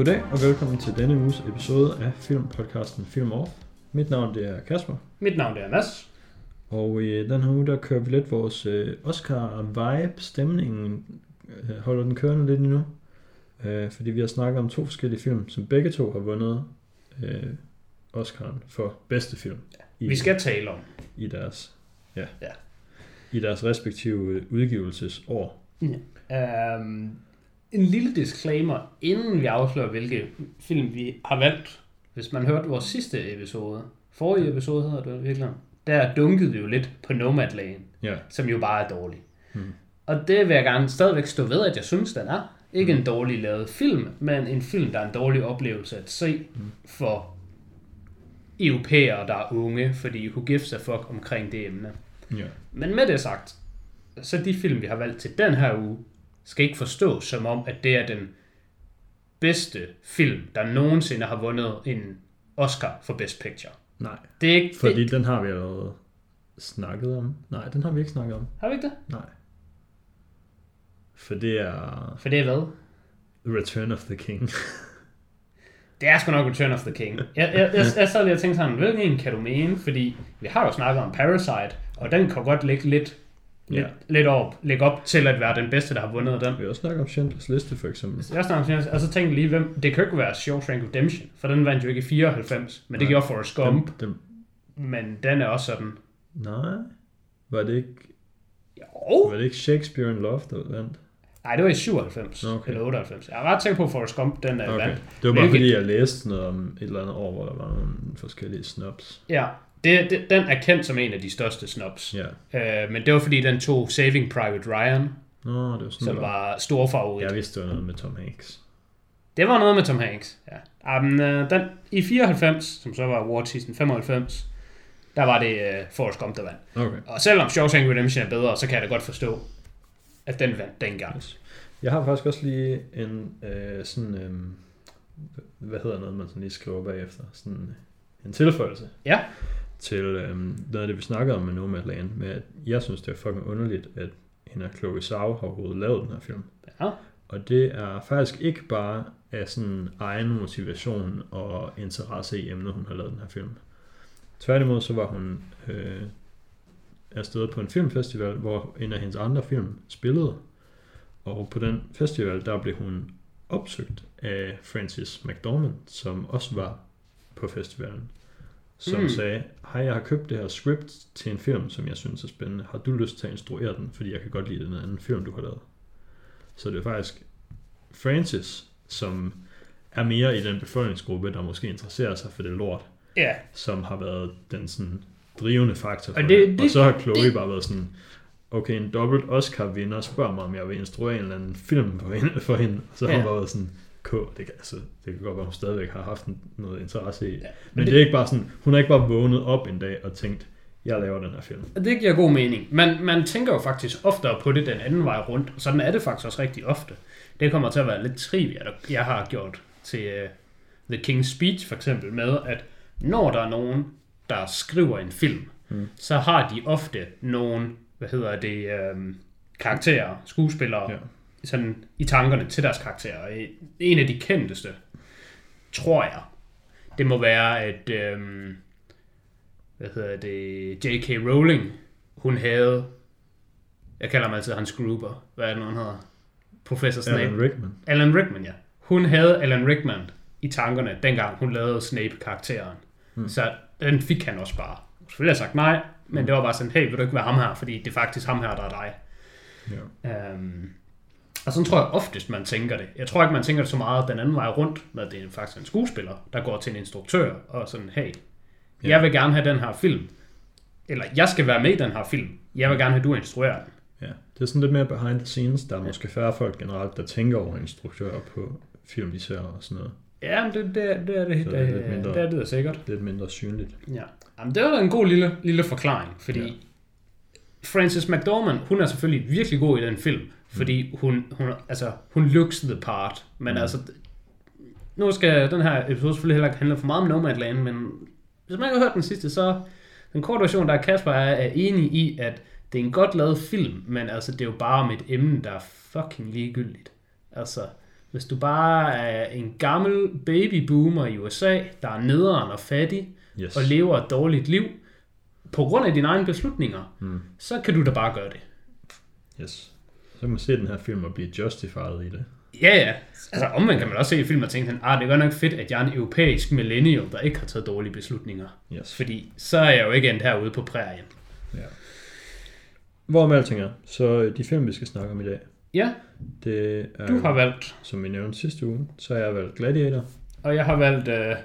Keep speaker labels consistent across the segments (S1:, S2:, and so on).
S1: Goddag og velkommen til denne uges episode af filmpodcasten Film Off. Mit navn det er Kasper,
S2: Mit navn det er Mads.
S1: og i den her uge der kører vi lidt vores øh, Oscar-vibe-stemningen, øh, holder den kørende lidt endnu. Øh, fordi vi har snakket om to forskellige film, som begge to har vundet øh, Oscar'en for bedste film. I,
S2: Vi skal tale om.
S1: i deres, ja,
S2: Ja.
S1: i deres respektive udgivelsesår.
S2: Um, en lille disclaimer, inden vi afslører, hvilke film vi har valgt. Hvis man hørte vores sidste episode, forrige episode hedder det virkelig, der dunkede vi jo lidt på Nomadland,
S1: Ja,
S2: som jo bare er dårlig.
S1: Hmm.
S2: Og det vil jeg gerne stadigvæk stå ved, at jeg synes, den er. Ikke en dårlig lavet film, men en film, der er en dårlig oplevelse at se for europæere, der er unge, fordi who gives a fuck omkring det emne.
S1: ja,
S2: Men med det sagt, så de film, vi har valgt til den her uge, skal ikke forstås som om, at det er den bedste film, der nogensinde har vundet en Oscar for Best Picture.
S1: nej.
S2: Det er ikke...
S1: Fordi
S2: Det,
S1: den har vi allerede snakket om. Nej, den har vi ikke snakket om.
S2: har vi ikke det?
S1: Nej. For det er
S2: For det er hvad?
S1: Return of the King.
S2: Det er sgu nok Return of the King. Jeg, jeg, jeg, jeg sad lige og tænkte sådan, hvilken en kan du mene? Fordi vi har jo snakket om Parasite, og den kan godt ligge lidt, lidt,
S1: Ja.
S2: lidt op, lægge op til at være den bedste, der har vundet den.
S1: vi også snakket om Schindlers Liste, for eksempel.
S2: Jeg snakker om og så tænkte lige, hvem, det kan jo ikke være Shawshank Redemption, for den vandt jo ikke i 94, men det
S1: Nej.
S2: gjorde Forrest Gump,
S1: Den, den,
S2: men den er også sådan,
S1: nej. Var det, ikke,
S2: jo,
S1: var det ikke Shakespeare in Love, der vandt?
S2: nej, det var i 97,
S1: Okay.
S2: eller 98. Jeg er ret sikker på, at Forrest Gump, den er
S1: Okay.
S2: vandt.
S1: Det var bare
S2: Hvilket-
S1: fordi, jeg læste noget om et eller andet år, hvor der var nogle forskellige snobs.
S2: Ja, det, det, den er kendt som en af de største snobs.
S1: Ja.
S2: Øh, men det var fordi, den tog Saving Private Ryan,
S1: Nå, det var sådan,
S2: som
S1: det var.
S2: stor favorit.
S1: Jeg vidste, det var noget med Tom Hanks.
S2: Det var noget med Tom Hanks, ja. Um, den, I 94, som så var award season 95, der var det uh, Forrest Gump, der vandt.
S1: Okay.
S2: Og selvom Shawshank Redemption er bedre, så kan jeg da godt forstå, at den vandt dengang.
S1: Jeg har faktisk også lige en øh, sådan, øh, hvad hedder noget, man sådan lige skriver bagefter? Sådan en tilføjelse.
S2: Ja.
S1: Til øh, noget af det, vi snakkede om med Nomadland, med at jeg synes, det er fucking underligt, at hende og Chloe Zhao har overhovedet lavet den her film.
S2: Ja.
S1: Og det er faktisk ikke bare af sådan egen motivation og interesse i emnet, hun har lavet den her film. Tværtimod så var hun øh, afsted på en filmfestival, hvor en af hendes andre film spillede. Og på den festival, der blev hun opsøgt af Francis McDormand, som også var på festivalen. Som
S2: Mm.
S1: sagde, hej, jeg har købt det her script til en film, som jeg synes er spændende. Har du lyst til at instruere den? Fordi jeg kan godt lide den anden film, du har lavet. Så det er faktisk Francis, som er mere i den befolkningsgruppe, der måske interesserer sig for det lort,
S2: Ja,
S1: som har været den sådan drivende faktor for
S2: Og det-
S1: det,
S2: det-
S1: Og så har Chloe
S2: det-
S1: bare været sådan, okay, en dobbelt Oscar-vinder spørger mig, om jeg vil instruere en eller anden film for hende. For hende. Så har
S2: Ja.
S1: hun bare været sådan, K, det kan, altså, det kan godt være, hun stadigvæk har haft noget interesse i.
S2: Ja, men
S1: men,
S2: det-
S1: det, er ikke bare sådan, hun har ikke bare vågnet op en dag og tænkt, jeg laver den her film.
S2: det giver god mening. Man, man tænker jo faktisk oftere på det den anden vej rundt, og sådan er det faktisk også rigtig ofte. Det kommer til at være lidt trivia, jeg har gjort til uh, The King's Speech for eksempel, med at når der er nogen, der skriver en film,
S1: Mm.
S2: så har de ofte nogen, hvad hedder det, øhm, karakterer, skuespillere,
S1: Ja.
S2: Sådan i tankerne til deres karakterer. En af de kendteste, tror jeg, det må være, at øhm, hvad hedder det, J.K. Rowling, hun havde, jeg kalder ham altid Hans Gruber, hvad er det nu, han hedder? Professor Snape.
S1: Alan Rickman.
S2: Alan Rickman, ja. Hun havde Alan Rickman i tankerne, dengang hun lavede Snape-karakteren. Mm.
S1: Mm.
S2: Så den fik han også bare. Selvfølgelig har jeg sagt nej, men det var bare sådan, hey, vil du ikke være ham her? Fordi det er faktisk ham her, der er dig.
S1: Ja.
S2: Um, og sådan tror jeg oftest, man tænker det. Jeg tror ikke, man tænker det så meget den anden vej rundt, når det er faktisk en skuespiller, der går til en instruktør og sådan, hey,
S1: Ja.
S2: jeg vil gerne have den her film. Eller jeg skal være med i den her film. Jeg vil gerne have, du instruerer den.
S1: Ja, det er sådan lidt mere behind the scenes. Der er måske færre folk generelt, der tænker over instruktører på film, de ser og sådan noget.
S2: Ja, men det, det, det er det,
S1: Så
S2: det,
S1: er
S2: det,
S1: mindre.
S2: det, er det sikkert.
S1: Lidt mindre synligt.
S2: Ja. Jamen, det var en god lille, lille forklaring, fordi ja. Frances McDormand, hun er selvfølgelig virkelig god i den film, fordi hun, hun, altså, hun looks the part, men mm. altså, nu skal den her episode selvfølgelig heller ikke handle for meget om Nomadland, men hvis man ikke har hørt den sidste, så den korte version, der er Kasper er, er enig i, at det er en godt lavet film, men altså, det er jo bare om et emne, der er fucking ligegyldigt. Altså, Hvis du bare er en gammel babyboomer i USA, der er nederen og fattig,
S1: Yes.
S2: og lever et dårligt liv, på grund af dine egne beslutninger,
S1: Mm.
S2: så kan du da bare gøre det.
S1: Yes. Så kan man se den her film og blive justified i det.
S2: Ja, ja. Altså omvendt kan man også se i film og tænke ah, det er godt nok fedt, at jeg er en europæisk millennial, der ikke har taget dårlige beslutninger.
S1: Yes.
S2: Fordi så er jeg jo ikke endt herude på prærien.
S1: Ja. Hvor med alting er, så øh, de film, vi skal snakke om i dag,
S2: Ja,
S1: det er,
S2: du har valgt,
S1: som vi nævnte sidste uge, så har jeg valgt Gladiator.
S2: og jeg har valgt uh,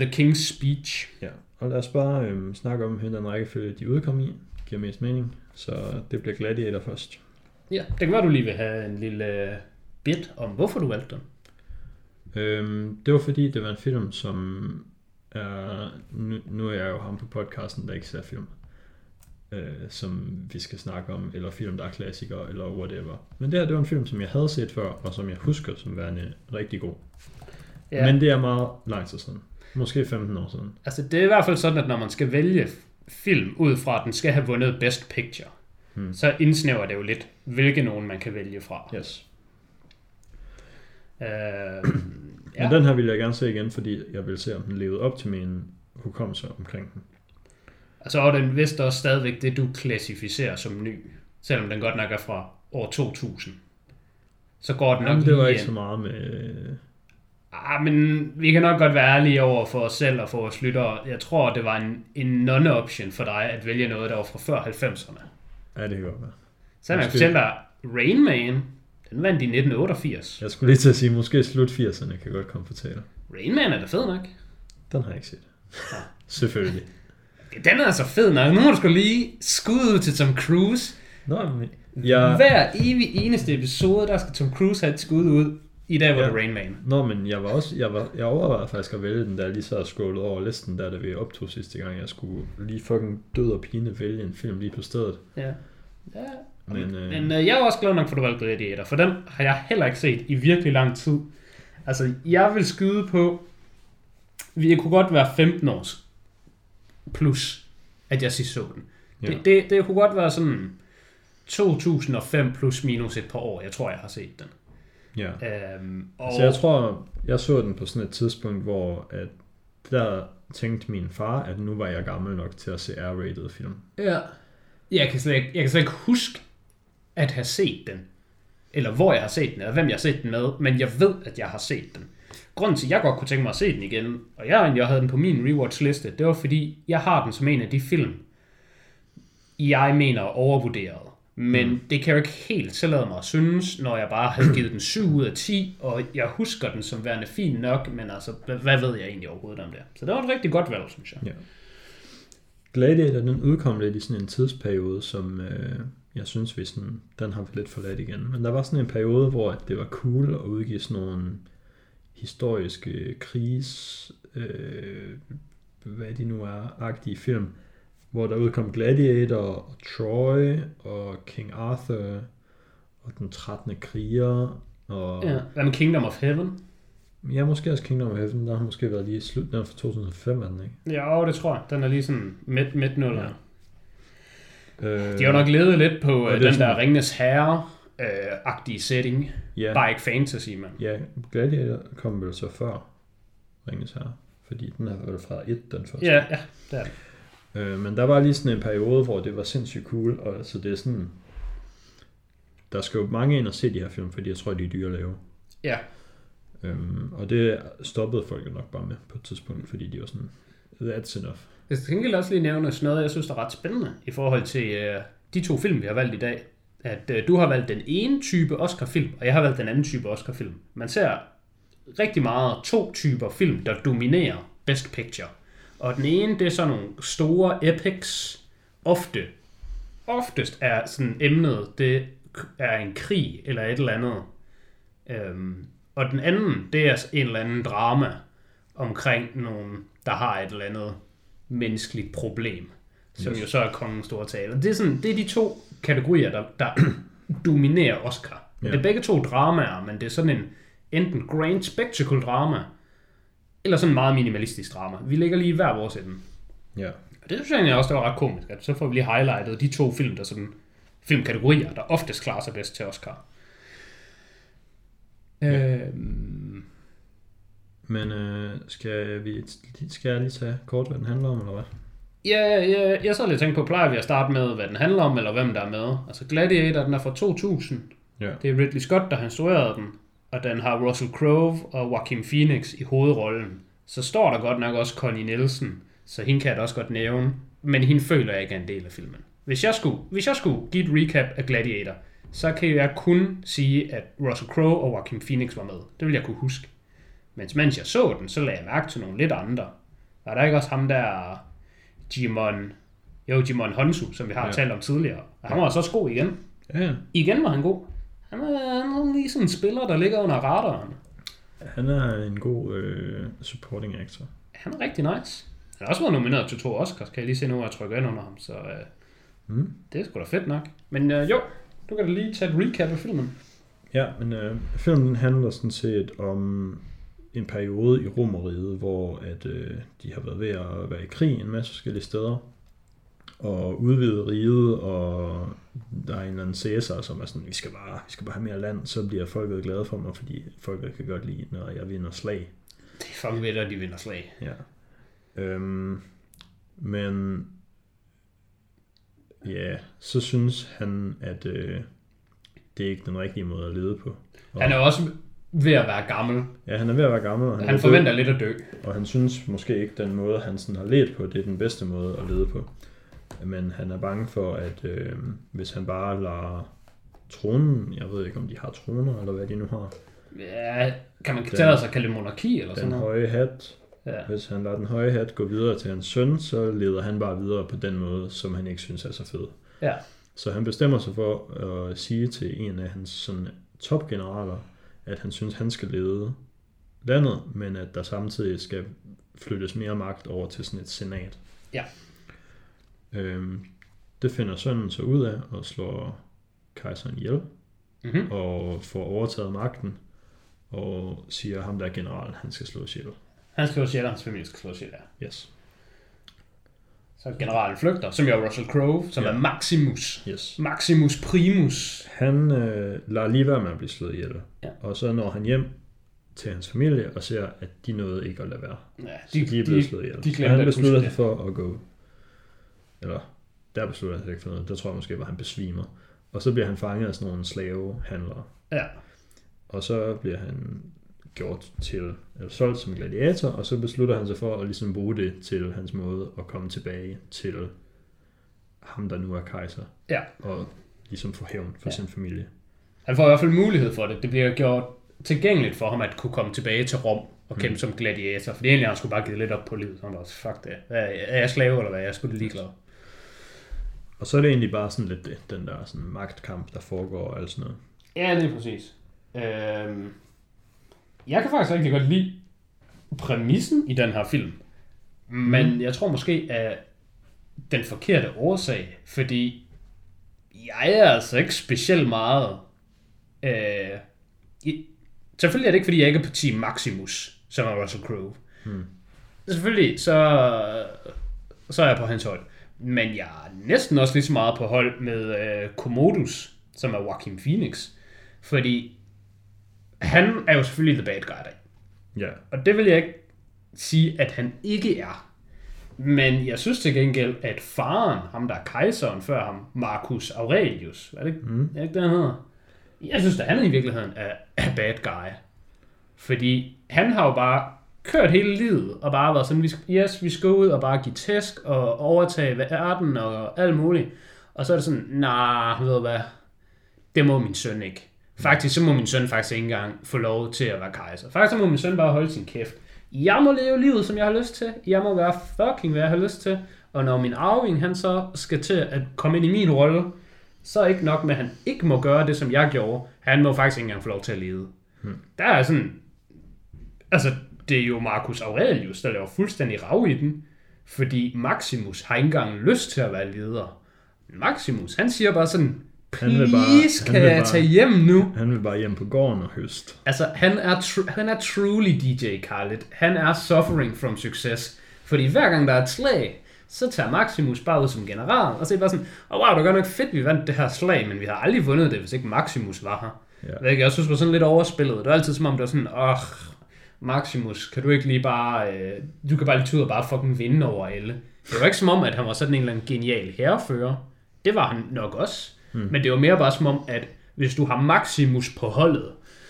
S2: The King's Speech.
S1: Ja. Og lad os bare øhm, snakke om, hvilken rækkefølge de udkom i. Giver mest mening. Så det bliver Gladiator først.
S2: Ja, det kan være, du lige vil have en lille uh, bit om, hvorfor du valgte den.
S1: Øhm, det var fordi, det var en film, som er... Nu, nu er jeg jo ham på podcasten, der ikke ser film. Øh, som vi skal snakke om, eller film, der er klassikere, eller whatever. Men det her, det var en film, som jeg havde set før, og som jeg husker som værende rigtig god.
S2: Ja.
S1: Men det er meget lang tid siden. Måske 15 år siden.
S2: Altså, det er i hvert fald sådan, at når man skal vælge film ud fra, at den skal have vundet Best Picture,
S1: Hmm.
S2: så indsnæver det jo lidt, hvilke nogen man kan vælge fra.
S1: Yes.
S2: Øh,
S1: Ja. Men den her vil jeg gerne se igen, fordi jeg vil se, om den levede op til min hukommelse omkring den.
S2: Altså, og den vist også stadigvæk det, du klassificerer som ny, selvom den godt nok er fra år 2000. Så går den nok
S1: Jamen, det var ikke
S2: ind.
S1: så meget med...
S2: Ah, men vi kan nok godt være ærlige over for os selv og for vores lyttere. Jeg tror, det var en, en non-option for dig at vælge noget, der var fra før 90'erne.
S1: Ja, det kan godt være.
S2: Så fortælle dig, Rain Man, den vandt i 1988.
S1: Jeg skulle lige til at sige, måske slut 80'erne kan godt komme på tale.
S2: Rain Man er da fed nok.
S1: Den har jeg ikke set. Selvfølgelig.
S2: Den er altså fed nok. Nu må du sgu lige skud ud til Tom Cruise.
S1: Nå, men...
S2: Ja.
S1: Jeg,
S2: Hver evig eneste episode, der skal Tom Cruise have et skud ud. I dag var
S1: Ja.
S2: det Rain Man.
S1: Nå, men jeg var også, jeg, var, jeg overvejede faktisk at vælge den, der lige så scrollet over listen, der da vi optog sidste gang. Jeg skulle lige fucking død og pine vælge en film lige på stedet.
S2: Ja. ja.
S1: Men, øh,
S2: Men øh, jeg er også glad nok for, at du valgte Gladiator, for den har jeg heller ikke set i virkelig lang tid. Altså, jeg vil skyde på, vi kunne godt være 15 års plus, at jeg sidst så den.
S1: Ja.
S2: Det, det, det kunne godt være sådan 2005 plus minus et par år, jeg tror, jeg har set den.
S1: Ja.
S2: Øhm, og
S1: Så jeg tror, jeg så den på sådan et tidspunkt, hvor at der tænkte min far, at nu var jeg gammel nok til at se R-rated film.
S2: Ja. Jeg kan, slet ikke, jeg kan slet ikke huske at have set den. Eller hvor jeg har set den, eller hvem jeg har set den med. Men jeg ved, at jeg har set den. Grunden til, at jeg godt kunne tænke mig at se den igen, og jeg egentlig havde den på min rewatch-liste, det var fordi, jeg har den som en af de film, jeg mener er overvurderet. Men mm. det kan jeg jo ikke helt tillade mig at synes, når jeg bare havde givet den 7 ud af 10, og jeg husker den som værende fin nok, men altså, hvad, hvad ved jeg egentlig overhovedet om det? Så det var et rigtig godt valg, synes jeg.
S1: Ja. Gladiator, den udkom lidt i sådan en tidsperiode, som øh, jeg synes, vi sådan, den har vi lidt forladt igen. Men der var sådan en periode, hvor det var cool at udgive sådan nogle historiske krigs, øh, hvad de nu er, agtige film, hvor der udkom Gladiator og Troy og King Arthur og den 13. kriger og
S2: Ja. Hvad med Kingdom of Heaven?
S1: ja, måske også Kingdom of Heaven, der har måske været lige i slut, den er fra 2005, er den ikke?
S2: Ja, det tror jeg. Den er lige sådan midt, midt nuller.
S1: Ja. Øh,
S2: De har nok levet lidt på øh, den der
S1: sådan-
S2: Ringnes Herre-agtige setting.
S1: ja.
S2: Bare ikke fantasy, man.
S1: Ja, Gladiator kom vel så før Ringens Herre, fordi den er vel fra 1, den første.
S2: Ja, ja, det er det.
S1: Øh, men der var lige sådan en periode, hvor det var sindssygt cool, og altså det er sådan, der skal jo mange ind og se de her film, fordi jeg tror, de er dyre at lave.
S2: Ja.
S1: Øhm, og det stoppede folk jo nok bare med på et tidspunkt, fordi de var sådan, that's enough.
S2: Jeg skal gengæld også lige nævne sådan noget, jeg synes, der er ret spændende i forhold til øh, de to film, vi har valgt i dag. At øh, du har valgt den ene type Oscar-film, og jeg har valgt den anden type Oscar-film. Man ser rigtig meget to typer film, der dominerer Best Picture. Og den ene, det er sådan nogle store epics, ofte, oftest er sådan emnet, det er en krig eller et eller andet. Øhm, og den anden, det er en eller anden drama omkring nogen, der har et eller andet menneskeligt problem, som
S1: Yes.
S2: jo så er kongens store tale. Det er, sådan, det er de to kategorier, der, der dominerer Oscar. Men
S1: Ja.
S2: Det er begge to dramaer, men det er sådan en enten grand spectacle drama, eller sådan en meget minimalistisk drama. Vi ligger lige i hver vores ende.
S1: Ja.
S2: Og det synes jeg egentlig også, det var ret komisk, at så får vi lige highlightet de to film, der sådan filmkategorier, der oftest klarer sig bedst til Oscar. Øhm,
S1: Men øh, skal, vi, skal jeg lige tage kort, hvad den handler om, eller hvad?
S2: Ja, ja, jeg så lidt tænkt på, plejer vi at starte med, hvad den handler om, eller hvem der er med. Altså Gladiator, den er fra 2000.
S1: Ja.
S2: Det er Ridley Scott, der har instrueret den, og den har Russell Crowe og Joaquin Phoenix i hovedrollen. Så står der godt nok også Connie Nielsen, så hende kan jeg da også godt nævne, men hende føler jeg ikke er en del af filmen. Hvis jeg skulle, hvis jeg skulle give et recap af Gladiator, så kan jeg kun sige, at Russell Crowe og Joaquin Phoenix var med. Det vil jeg kunne huske. Mens mens jeg så den, så lagde jeg mærke til nogle lidt andre. Var der ikke også ham der, Jimon, jo, Jimon Honsu, som vi har
S1: Ja.
S2: talt om tidligere. Og han var så også god igen.
S1: Ja.
S2: Igen var han god. Han er, han er lige sådan en spiller, der ligger under radaren.
S1: Han er en god øh, supporting actor.
S2: Han er rigtig nice. Han har også været nomineret til to Oscars, kan jeg lige se nu, at jeg trykker ind under ham. Så øh,
S1: Mm.
S2: det er sgu da fedt nok. Men øh, jo, du kan da lige tage et recap af filmen.
S1: Ja, men øh, filmen handler sådan set om en periode i Romeriet, hvor at, øh, de har været ved at være i krig en masse forskellige steder, og udvide riget, og der er en eller anden Caesar, som er sådan, vi skal bare, vi skal bare have mere land, så bliver folket glade for mig, fordi folket kan godt lide, når jeg vinder slag.
S2: Det er fucking ved, at de vinder slag.
S1: Ja. Øhm, men ja, så synes han, at øh, det er ikke den rigtige måde at lede på. Og,
S2: Han er også ved at være gammel.
S1: ja, han er ved at være gammel, og han,
S2: Han
S1: er
S2: forventer lidt at dø.
S1: og han synes måske ikke, den måde, han sådan har ledt på, det er den bedste måde at lede på. Men han er bange for, at øh, hvis han bare lader tronen, jeg ved ikke, om de har troner, eller hvad de nu har,
S2: Ja, kan man
S1: Den-
S2: tillade sig at kalde monarki eller sådan
S1: den
S2: noget?
S1: høje hat,
S2: Ja.
S1: Hvis han lader den høje hat gå videre til hans søn, så leder han bare videre på den måde, som han ikke synes er så fed.
S2: ja.
S1: Så han bestemmer sig for at sige til en af hans sådan, topgeneraler, at han synes, han skal lede landet, men at der samtidig skal flyttes mere magt over til sådan et senat.
S2: Ja.
S1: Øhm, det finder sønnen så ud af og slår kejseren ihjel
S2: Mm-hmm.
S1: og får overtaget magten og siger ham der er general, han skal slås ihjel.
S2: Han skal jo sige, at hans familie skal slås ihjel.
S1: Yes.
S2: Så generalen flygter, som jo er Russell Crowe, som
S1: Ja.
S2: er Maximus.
S1: Yes.
S2: Maximus Primus.
S1: Han øh, lader lige være med at blive slået ihjel.
S2: Ja.
S1: Og så når han hjem til hans familie og ser, at de nåede ikke at lade være.
S2: Ja,
S1: De, de er blevet slået ihjel.
S2: de
S1: Så
S2: glemte
S1: han beslutter sig for at gå... Eller, der beslutter han sig ikke for noget. Der tror jeg måske, at han besvimer. Og så bliver han fanget af sådan nogle slavehandlere.
S2: Ja.
S1: Og så bliver han gjort til, eller solgt som gladiator, og så beslutter han sig for at ligesom bruge det til hans måde at komme tilbage til ham, der nu er kejser,
S2: ja.
S1: og ligesom få hævn for
S2: Ja.
S1: sin familie.
S2: Han får i hvert fald mulighed for det. Det bliver gjort tilgængeligt for ham at kunne komme tilbage til Rom og kæmpe mm. som gladiator. Fordi egentlig har han skulle bare give lidt op på livet. Så han var fuck det. Er jeg slave, eller hvad? Jeg sgu da ligeglad.
S1: Og så er det egentlig bare sådan lidt det, den der sådan magtkamp, der foregår og alt sådan noget.
S2: Ja, det er præcis. Øhm, jeg kan faktisk rigtig godt lide præmissen i den her film. Men jeg tror måske, at den forkerte årsag, fordi jeg er altså ikke specielt meget... Øh, i, selvfølgelig er det ikke, fordi jeg ikke er på Team Maximus, som er Russell Crowe.
S1: Hmm.
S2: Selvfølgelig, så, så er jeg på hans hold. Men jeg er næsten også lige så meget på hold med øh, Commodus, som er Joaquin Phoenix. Fordi han er jo selvfølgelig the bad guy der.
S1: Ja,
S2: Og det vil jeg ikke sige, at han ikke er. Men jeg synes til gengæld, at faren, ham der er kejseren før ham, Marcus Aurelius, er det ikke,
S1: Mm.
S2: er det, ikke det, han hedder? Jeg synes, at han i virkeligheden er, er bad guy. Fordi han har jo bare kørt hele livet, og bare været sådan, vi yes, vi skal ud og bare give tæsk og overtage verden og alt muligt. Og så er det sådan, nej, nah, ved du hvad, det må min søn ikke. Faktisk så må min søn faktisk ikke engang få lov til at være kejser. Faktisk så må min søn bare holde sin kæft. Jeg må leve livet, som jeg har lyst til. Jeg må være fucking, hvad jeg har lyst til. Og når min arving, han så skal til at komme ind i min rolle, så er ikke nok med, at han ikke må gøre det, som jeg gjorde. Han må faktisk ikke engang få lov til at lede.
S1: Hmm.
S2: Der er sådan... Altså, det er jo Marcus Aurelius, der laver fuldstændig rav i den. Fordi Maximus har ikke engang lyst til at være leder. Maximus, han siger bare sådan,
S1: Han bare-
S2: please,
S1: han
S2: kan
S1: vil
S2: jeg
S1: bare-
S2: tage hjem nu?
S1: han vil bare hjem på gården og høst.
S2: Altså, han er, tr- han er truly DJ Khaled. Han er suffering from success. Fordi hver gang der er et slag, så tager Maximus bare ud som general, og så er det bare sådan, oh, wow, det var godt nok fedt, vi vandt det her slag, men vi har aldrig vundet det, hvis ikke Maximus var her.
S1: Ja.
S2: Ja. Jeg, jeg synes, var sådan lidt overspillet. Det var altid som om, det var sådan, åh, Maximus, kan du ikke lige bare, øh, du kan bare lige tage ud og bare fucking vinde over alle. Det var ikke som om, at han var sådan en eller anden genial herrefører. Det var han nok også. Hmm. Men det var mere bare som om, at hvis du har Maximus på holdet,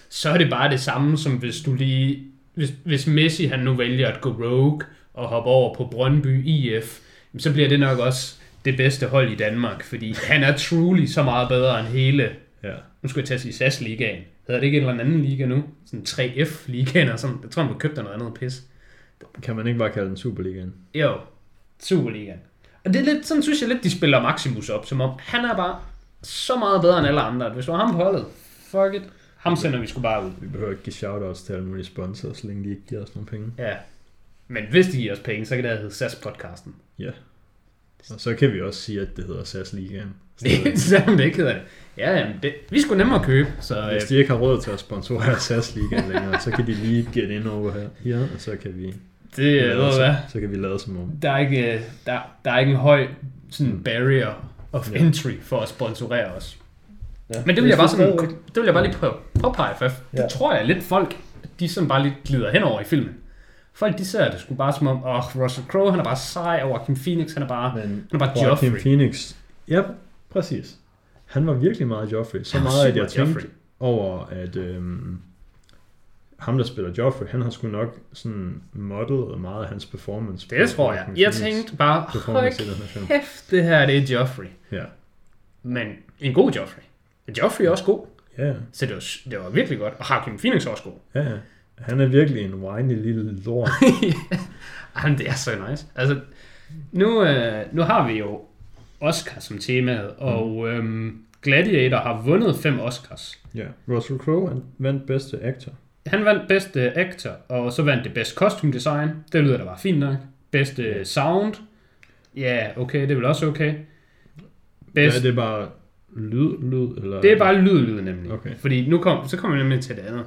S2: så er det bare det samme, som hvis du lige... Hvis, hvis Messi han nu vælger at gå rogue og hoppe over på Brøndby IF, så bliver det nok også det bedste hold i Danmark, fordi han er truly så meget bedre end hele...
S1: Ja.
S2: Nu skal jeg til at sige SAS-ligaen. Hedder det ikke en eller anden liga nu? Sådan 3F-ligaen og sådan. Jeg tror, han var købt af noget andet pis.
S1: Kan man ikke bare kalde den Superligaen?
S2: Jo, Superligaen. Og det er lidt, sådan synes jeg lidt, de spiller Maximus op, som om han er bare så meget bedre end alle andre, at hvis du har ham på holdet, fuck it, ham sender vi sgu bare ud.
S1: Vi behøver ikke give shoutouts til alle mulige sponsors, så længe de ikke giver os nogle penge.
S2: Ja. Men hvis de giver os penge, så kan det hedde SAS-podcasten.
S1: Ja. Og så kan vi også sige, at det hedder SAS Ligaen.
S2: Selvom det ikke hedder det. Ja, jamen, det, vi skulle nemmere købe, så øh,
S1: Hvis de ikke har råd til at sponsorere SAS Ligaen længere, så kan de lige get in over her, her og så kan vi
S2: det, øh, du
S1: så,
S2: hvad,
S1: så kan vi lade som om.
S2: der er ikke, øh, der, der er ikke en høj sådan barrier of
S1: Ja.
S2: entry for at sponsorere os.
S1: Ja.
S2: Men det vil jeg bare sådan, det vil jeg bare lige prøve påpege, for det
S1: Ja.
S2: tror jeg lidt folk, de sådan bare lige glider henover i filmen. Folk de ser det sgu bare som om, åh, oh, Russell Crowe, han er bare sej, og Joaquin Phoenix, han er bare,
S1: Men
S2: han er bare
S1: Joaquin
S2: Joffrey.
S1: Phoenix, ja, præcis. Han var virkelig meget Joffrey. Så meget, at jeg tænkte
S2: Joffrey.
S1: over, at øhm, ham, der spiller Joffrey, han har sgu nok sådan modellet meget af hans performance.
S2: Det
S1: på
S2: tror jeg. Jeg tænkte bare, hold kæft, det her det er Joffrey.
S1: Ja.
S2: Men en god Joffrey. Joffrey er også god,
S1: Ja,
S2: så det var, det var virkelig godt. Og Joaquin Phoenix er også god.
S1: ja, ja. Han er virkelig en whiny lille lort.
S2: Jamen, det er så nice. Altså, nu, øh, nu har vi jo Oscar som temaet, og øhm, Gladiator har vundet fem Oscars.
S1: ja. Russell Crowe vandt bedste actor.
S2: Han vandt bedste actor, og så vandt det bedste costume design. Det lyder da bare fint nok. Bedste sound. Ja, okay, det er vel også okay. Bedst,
S1: Er det bare lyd, lyd? Eller?
S2: det er bare lyd, nemlig.
S1: Okay.
S2: Fordi nu kom, så kommer vi nemlig til det andet.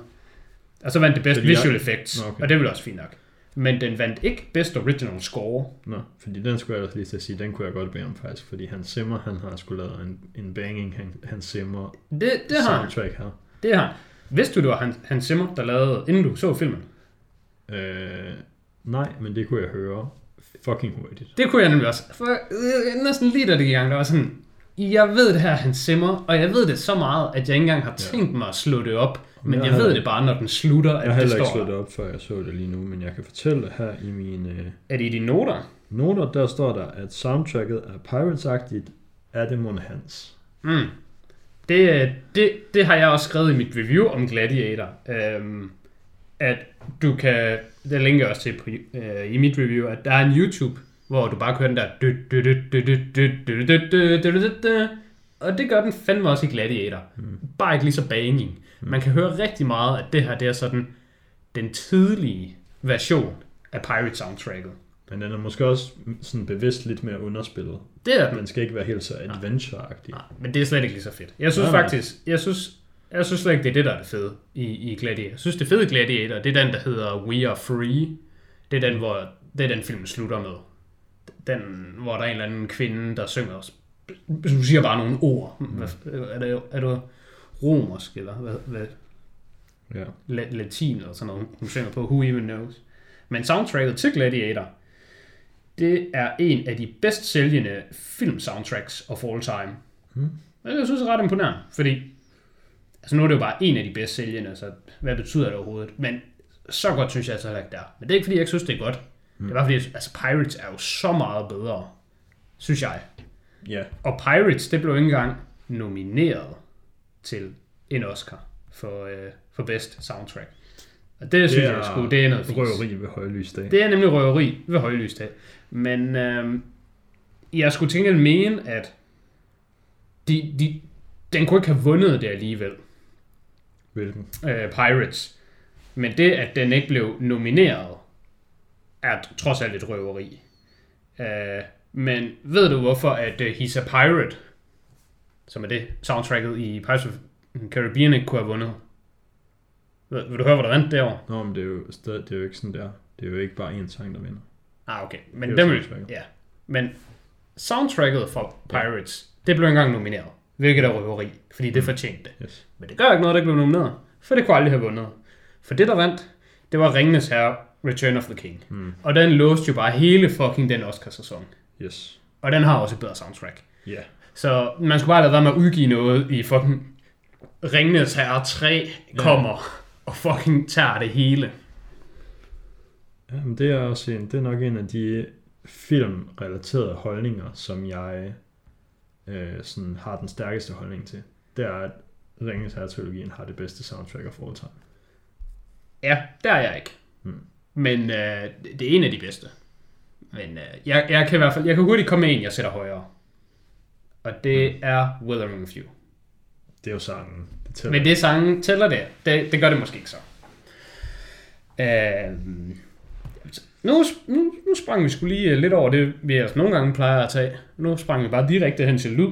S2: Og så vandt det bedste
S1: Fordi jeg-
S2: visual effects,
S1: okay.
S2: og det er vel også fint nok. Men den vandt ikke Best Original Score.
S1: Nå, fordi den skulle jeg også lige til at sige, den kunne jeg godt bede om faktisk, fordi Hans Zimmer, han har skulle lavet en, en banging han, Hans Zimmer
S2: Det, det har han.
S1: soundtrack her.
S2: Det har han. Vidste du, det var Hans, Hans Zimmer, der lavede, inden du så filmen?
S1: Øh, nej, men det kunne jeg høre fucking hurtigt.
S2: Det kunne jeg nemlig også. For, øh, næsten lige da det gik i gang, der var sådan, jeg ved det her er Hans Zimmer, og jeg ved det så meget, at jeg ikke engang har tænkt mig at slå det op. Men
S1: jeg
S2: jeg
S1: har-
S2: ved det bare, når den slutter,
S1: Jeg
S2: at
S1: har
S2: det
S1: heller ikke
S2: står
S1: slået det op, før jeg så det lige nu, men jeg kan fortælle her i mine øh,
S2: Er det i dine noter?
S1: noter, der står der, at soundtracket er Pirates-agtigt, er det mon hans.
S2: Mm. Det, det, det har jeg også skrevet i mit review om Gladiator. Øhm, at du kan, det linker jeg også til på, øh, i mit review, at der er en YouTube, hvor du bare kører den der... Og det gør den fandme også i Gladiator. Mm. Bare ikke lige så banging. Man kan høre rigtig meget, at det her det er sådan den tidlige version af Pirate soundtracket.
S1: Men den er måske også sådan bevidst lidt mere underspillet.
S2: Det er den.
S1: Den skal ikke være helt så adventure -agtig.
S2: Nej, men det er slet ikke lige så fedt. Jeg synes
S1: nej,
S2: faktisk, jeg synes, jeg synes slet ikke, det er det, der er det fede i, i Gladiator. Jeg synes, det fede Gladiator, det er den, der hedder We Are Free. Det er den, hvor det er den film slutter med. Den, hvor der er en eller anden kvinde, der synger, hvis du siger bare nogle ord. Hvad, er, det, er det romersk, eller hvad, hvad,
S1: Ja.
S2: la- latin eller sådan noget, hun synger på Who Even Knows. Men soundtracket til Gladiator, det er en af de bedst sælgende film-soundtracks of all time.
S1: Hmm.
S2: Og Jeg synes, det er ret imponerende, fordi altså nu er det jo bare en af de bedst sælgende, så hvad betyder det overhovedet? Men så godt synes jeg altså heller ikke, det er. Men det er ikke, fordi jeg ikke synes, det er godt. Det er bare fordi, altså Pirates er jo så meget bedre, synes jeg.
S1: Ja.
S2: Og Pirates, det blev ikke engang nomineret til en Oscar for, øh, for bedst soundtrack. Og det, det synes jeg sgu, det er noget
S1: røveri ved højlysdag.
S2: Det er nemlig røveri ved højlysdag. Men øh, jeg skulle tænke mene, at de, de, den kunne ikke have vundet det alligevel,
S1: Hvilken?
S2: øh, Pirates. Men det, at den ikke blev nomineret, er trods alt et røveri. Øh, men ved du hvorfor, at uh, He's a Pirate, som er det soundtracket i Pirates of the Caribbean, ikke kunne have vundet? Vil, vil du høre, hvad der vandt derovre?
S1: Nå, men det er jo, stadig, det er jo ikke sådan der. Det er jo ikke bare én sang, der vinder.
S2: Ah, okay. Men,
S1: Det er
S2: dem, ja. Men soundtracket for Pirates, det blev engang nomineret. hvilket er røveri, fordi det fortjente det.
S1: Yes.
S2: Men det gør ikke noget, der blev nomineret, for det kunne aldrig have vundet. For det, der vandt, det var Ringenes Herre Return of the King.
S1: Mm.
S2: Og den låste jo bare hele fucking den Oscar-sæson.
S1: Yes.
S2: Og den har også et bedre soundtrack.
S1: Ja. Yeah.
S2: Så man skulle bare lade være med at udgive noget i fucking Ringenes Herre 3 kommer og fucking tager det hele.
S1: Jamen, det er også en, det er nok en af de filmrelaterede holdninger, som jeg øh, sådan har den stærkeste holdning til. Det er, at Ringens Herre-trilogien har det bedste soundtrack all time.
S2: Ja, der er jeg ikke.
S1: Hmm.
S2: Men øh, det er en af de bedste. Men øh, jeg, jeg kan i hvert fald, jeg kan hurtigt komme med en, jeg sætter højere. Og det
S1: Hmm.
S2: er Withering of You.
S1: Det er jo sangen. Det tæller.
S2: Men det sangen tæller det. det. Det gør det måske ikke så. Øh, nu, nu, nu sprang vi skulle lige øh, lidt over det, vi ellers nogle gange plejer at tage. Nu sprang vi bare direkte hen til lyd.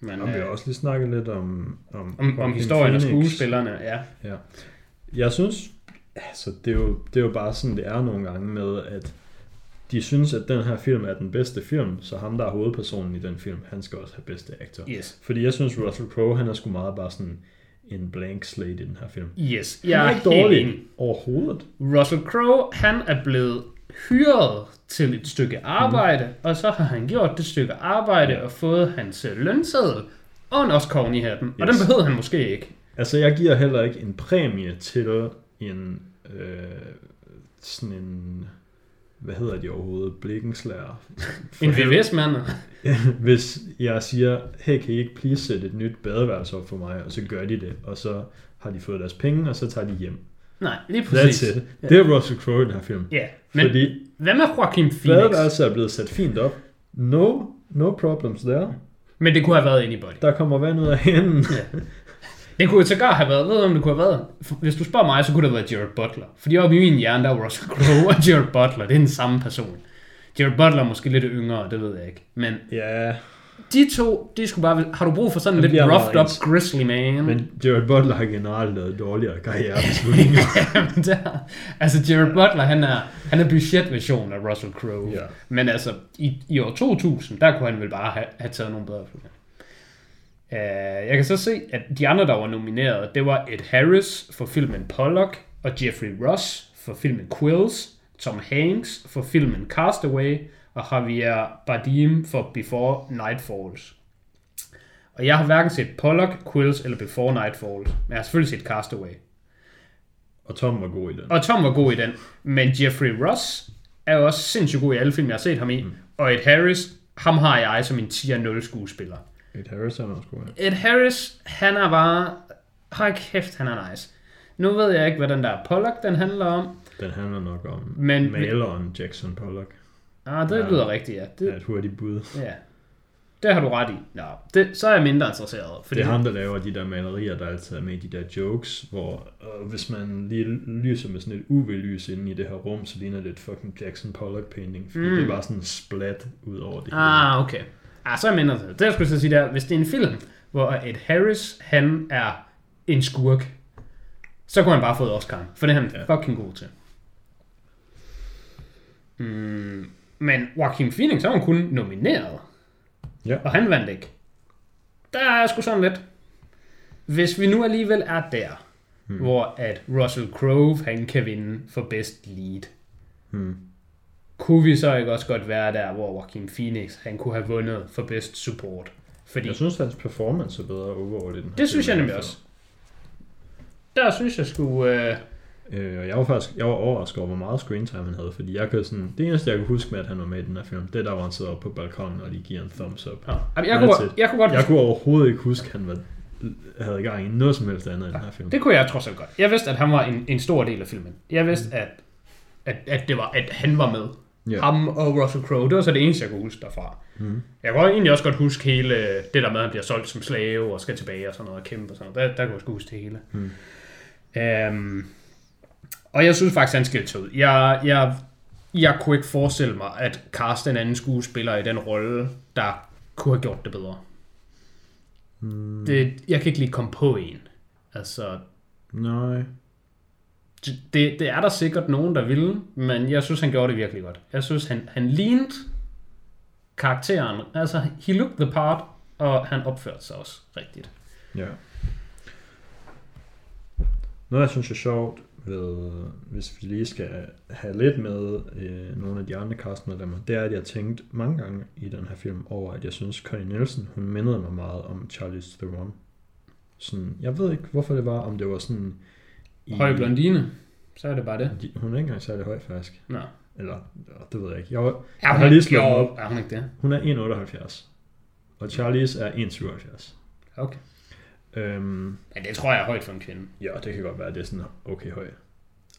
S2: Men,
S1: Og vi har
S2: øh,
S1: også lige snakket lidt om... Om,
S2: om, om historien og
S1: Phoenix.
S2: skuespillerne, ja.
S1: Ja. Jeg synes, altså det er, jo, det er jo bare sådan, det er nogle gange med, at de synes, at den her film er den bedste film, så ham, der er hovedpersonen i den film, han skal også have bedste actor.
S2: Yes.
S1: Fordi jeg synes, Russell Crowe, han er sgu meget bare sådan en blank slate i den her film.
S2: Yes,
S1: Han
S2: jeg
S1: er
S2: er
S1: ikke
S2: helt
S1: dårlig
S2: enig.
S1: overhovedet.
S2: Russell Crowe, han er blevet hyret til et stykke arbejde, mm. og så har han gjort det stykke arbejde
S1: Ja.
S2: og fået hans øh, lønseddel og en Oscar i hatten. Og
S1: Yes.
S2: den behøvede han måske ikke.
S1: Altså, jeg giver heller ikke en præmie til en, øh, sådan en, hvad hedder de overhovedet, blikkenslager.
S2: En VVS-mand.
S1: Hvis jeg siger, hey, kan I ikke please sætte et nyt badeværelse op for mig, og så gør de det, og så har de fået deres penge, og så tager de hjem.
S2: Nej, lige præcis.
S1: That's it. Det er Russell Crowe i den her film.
S2: Ja, men
S1: Fordi
S2: hvad med Joaquin Phoenix?
S1: badeværelset er blevet sat fint op. No, no problems there.
S2: Men det kunne have været Anybody.
S1: Der kommer vand ud af hænden.
S2: Det kunne jo sågar have været, ved du, om det kunne have været, hvis du spørger mig, så kunne det have været Jared Butler. Fordi oppe i min hjerne, der er Russell Crowe og Jared Butler, det er den samme person. Jared Butler er måske lidt yngre, det ved jeg ikke. Men
S1: ja,
S2: de to, de skulle bare, har du brug for sådan en lidt roughed up grizzly man?
S1: men Jared Butler har generelt lavet dårligere karrierebeslutninger.
S2: Jamen, der, altså Jared Butler, han er, han er budgetversionen af Russell Crowe.
S1: Ja.
S2: Men altså, i, i år 2000, der kunne han vel bare have, have taget nogle bedre beslutninger. Uh, jeg kan så se, at de andre, der var nomineret, det var Ed Harris for filmen Pollock, og Jeffrey Ross for filmen Quills, Tom Hanks for filmen Castaway, og Javier Bardem for Before Night Falls. Og jeg har hverken set Pollock, Quills eller Before Night Falls, men jeg har selvfølgelig set Castaway.
S1: og Tom var god i den.
S2: Og Tom var god i den. Men Jeffrey Ross er jo også sindssygt god i alle film, jeg har set ham i. Mm. Og Ed Harris, ham har jeg som en 10-0 skuespiller.
S1: Ed Harris er også god.
S2: Ed Harris, han er bare... Hold kæft, han er nice. Nu ved jeg ikke, hvad den der Pollock, den handler om.
S1: Den handler nok om
S2: Men-
S1: maleren Jackson Pollock.
S2: Ah, det
S1: Ja.
S2: lyder rigtigt, ja.
S1: Det er et hurtigt bud.
S2: ja. Det har du ret i. Nå, det, så er jeg mindre interesseret. Fordi
S1: Det er ham, der laver de der malerier, der altid er med i de der jokes, hvor øh, hvis man lige lyser med sådan et UV-lys inde i det her rum, så ligner det et fucking Jackson Pollock painting, fordi
S2: Mm.
S1: det er bare sådan splat ud over det hele.
S2: Ah, okay. Ah, så er jeg mindre interesseret. Det jeg skulle så sige der, hvis det er en film, hvor Ed Harris, han er en skurk, så kunne han bare fået Oscar. For det er han
S1: Ja.
S2: fucking god til. Mm, men Joaquin Phoenix, så var han kun nomineret.
S1: Ja.
S2: Og han vandt ikke. Der er sgu sådan lidt. Hvis vi nu alligevel er der, hmm. hvor at Russell Crowe, han kan vinde for best lead,
S1: Hmm.
S2: Kunne vi så ikke også godt være der, hvor Joaquin Phoenix, han kunne have vundet for best support? Fordi
S1: Jeg synes, hans performance er bedre overall i den
S2: det synes jeg nemlig
S1: fald.
S2: også. Der synes jeg skulle... Øh,
S1: Øh, jeg var faktisk jeg var overrasket over, hvor meget screen time han havde, fordi jeg kan sådan, det eneste, jeg kan huske med, at han var med i den her film, det er der, hvor han sidder oppe på balkonen, og de giver en thumbs up.
S2: ja. Jamen, jeg, kunne, jeg kunne godt...
S1: Jeg kunne overhovedet ikke huske, at han var, havde gang i noget som helst andet i den her film.
S2: Det kunne jeg trods alt godt. Jeg vidste, at han var en, en stor del af filmen. Jeg vidste, at, at, at, det var, at han var med.
S1: Ja.
S2: Ham og Russell Crowe, det var så det eneste, jeg kunne huske derfra.
S1: Mm.
S2: Jeg kunne egentlig også godt huske hele det der med, at han bliver solgt som slave og skal tilbage og sådan noget og kæmpe og sådan noget. Der, der kunne jeg huske det hele.
S1: Mm.
S2: Øhm, og jeg synes faktisk, han skilte ud. Jeg, jeg, jeg kunne ikke forestille mig, at kaste en anden skuespiller i den rolle, der kunne have gjort det bedre.
S1: Mm.
S2: Det, jeg kan ikke lige komme på en. Altså,
S1: Nej
S2: det, det er der sikkert nogen, der ville, men jeg synes, han gjorde det virkelig godt. Jeg synes, han, han lignede karakteren. Altså, he looked the part, og han opførte sig også rigtigt.
S1: Ja. Noget, jeg synes er sjovt, ved, hvis vi lige skal have lidt med øh, nogle af de andre castmedlemmer, det er, at jeg tænkte mange gange i den her film over, at jeg synes, Connie Nielsen, hun mindede mig meget om Charlize Theron. Sådan, jeg ved ikke, hvorfor det var, om det var sådan...
S2: I, Høj blondine, så er det bare det.
S1: De, hun er ikke engang særlig høj, faktisk.
S2: Nå.
S1: Eller, det ved jeg ikke. Jeg, jeg,
S2: er hun,
S1: har lige slået op.
S2: er hun ikke det?
S1: Hun er 1,78. Og Charlize er 1,77.
S2: Okay.
S1: Øhm,
S2: ja, det tror jeg er højt for en kvinde.
S1: Ja, det kan godt være, at det er sådan okay højt.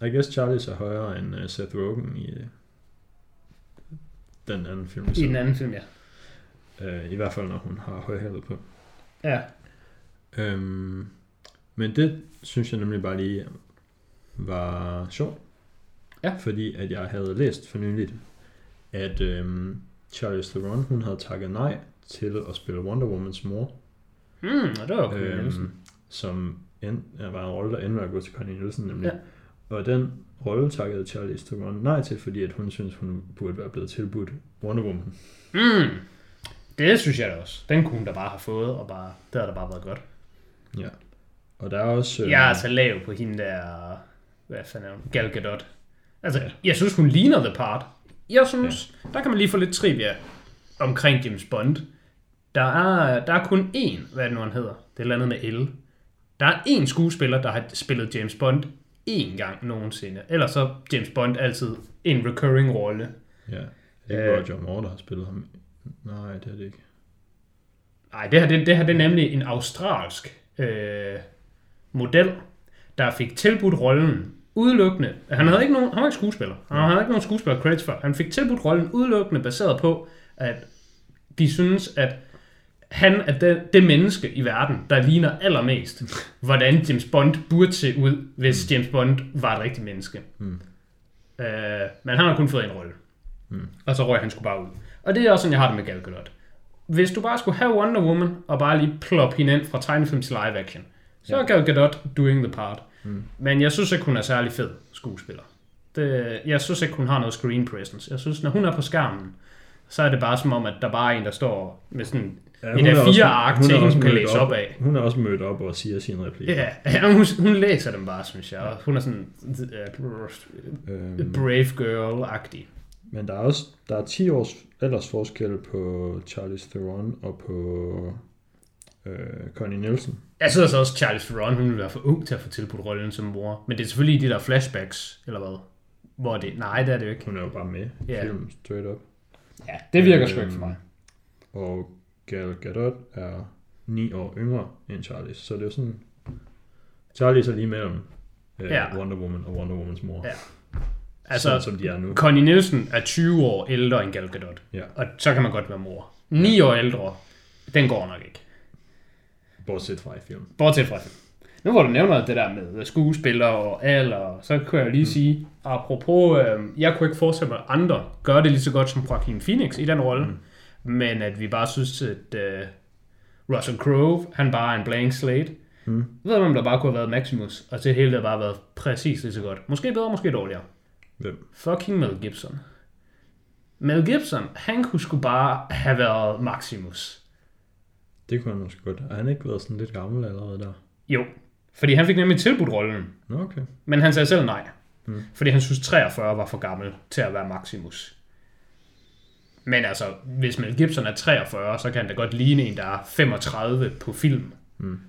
S1: I guess Charlie er højere end uh, Seth Rogen i uh, den anden film.
S2: I den anden film, ja.
S1: Uh, I hvert fald, når hun har højhældet på.
S2: Ja.
S1: Um, men det synes jeg nemlig bare lige var sjovt.
S2: Ja.
S1: Fordi at jeg havde læst for nyligt, at um, Charlie Theron, hun havde takket nej til at spille Wonder Womans mor.
S2: Hmm, og det var Connie
S1: øhm,
S2: Nielsen.
S1: Som end, var en rolle, der endte med at gå til Connie Nielsen nemlig.
S2: Ja.
S1: Og den rolle takkede Charlize Theron nej til, fordi at hun synes, hun burde være blevet tilbudt Wonder Woman.
S2: Mm. Det synes jeg da også. Den kunne hun da bare have fået, og bare, det havde da bare været godt.
S1: Ja. Og der er også...
S2: Øh... Jeg er altså lav på hende der... Hvad fanden er hun? Gal Gadot. Altså, jeg synes, hun ligner The Part. Jeg synes, ja. der kan man lige få lidt trivia omkring James Bond. Der er, der er kun én, hvad er det nu han hedder? Det er andet med L. Der er én skuespiller, der har spillet James Bond én gang nogensinde. Ellers så James Bond altid en recurring rolle.
S1: Ja, det er ikke Roger Moore, der har spillet ham. Nej, det er det ikke.
S2: Nej, det her, det, det her det er nemlig en australsk øh, model, der fik tilbudt rollen udelukkende. Han havde ikke nogen, han var ikke skuespiller. Han havde ikke nogen skuespiller credits for. Han fik tilbudt rollen udelukkende baseret på, at de synes, at han er det, det menneske i verden, der ligner allermest, hvordan James Bond burde se ud, hvis mm. James Bond var et rigtigt menneske.
S1: Mm.
S2: Øh, men han har kun fået en rolle.
S1: Mm.
S2: Og så røg han skulle bare ud. Og det er også sådan, jeg har det med Gal Gadot. Hvis du bare skulle have Wonder Woman, og bare lige plop hende ind fra tegnefilm til live action, så ja. er Gal Gadot doing the part.
S1: Mm.
S2: Men jeg synes ikke, hun er særlig fed skuespiller. Det, jeg synes ikke, hun har noget screen presence. Jeg synes, når hun er på skærmen, så er det bare som om, at der bare er en, der står med sådan ja, et af fire ark til, hun kan læse op, op af.
S1: Hun er også mødt op og siger sine replikker.
S2: Ja, ja hun, hun læser dem bare, synes jeg. Hun er sådan uh, brave girl-agtig.
S1: Men der er også der er 10 års aldersforskel på Charlize Theron og på øh, Connie Nielsen.
S2: Jeg synes også, at Charlize Theron hun vil være for ung til at få tilbudt rollen som mor. Men det er selvfølgelig de der flashbacks, eller hvad? Hvor det, nej, det er det jo ikke.
S1: Hun er jo bare med i
S2: Ja.
S1: filmen, straight up.
S2: Ja, det virker sgu ikke for mig.
S1: Og Gal Gadot er 9 år yngre end Charlize, så det er sådan... Charlize er lige mellem øh,
S2: Ja.
S1: Wonder Woman og Wonder Womans mor.
S2: Ja.
S1: Altså, sådan, som de er nu.
S2: Connie Nielsen er 20 år ældre end Gal Gadot.
S1: Ja,
S2: Og så kan man godt være mor. 9 år ældre, den går nok ikke.
S1: Bortset fra i film.
S2: Bortset fra film. Nu hvor du nævner det der med skuespillere og alder, så kan jeg lige mm. sige, apropos, øh, jeg kunne ikke forestille mig, at andre gør det lige så godt som Joaquin Phoenix i den rolle, mm. men at vi bare synes, at øh, Russell Crowe, han bare er en blank slate.
S1: Mm.
S2: Jeg ved om der bare kunne have været Maximus, og det hele havde bare været præcis lige så godt. Måske bedre, måske dårligere.
S1: Hvem?
S2: Fucking Mel Gibson. Mel Gibson, han kunne sgu bare have været Maximus.
S1: Det kunne han måske godt. Er han ikke været sådan lidt gammel allerede der?
S2: Jo, fordi han fik nemlig tilbudt rollen,
S1: okay.
S2: men han sagde selv nej.
S1: Mm.
S2: Fordi han synes 43 var for gammel til at være Maximus. Men altså, hvis Mel Gibson er 43, så kan han da godt ligne en, der er 35 på film.
S1: Mm.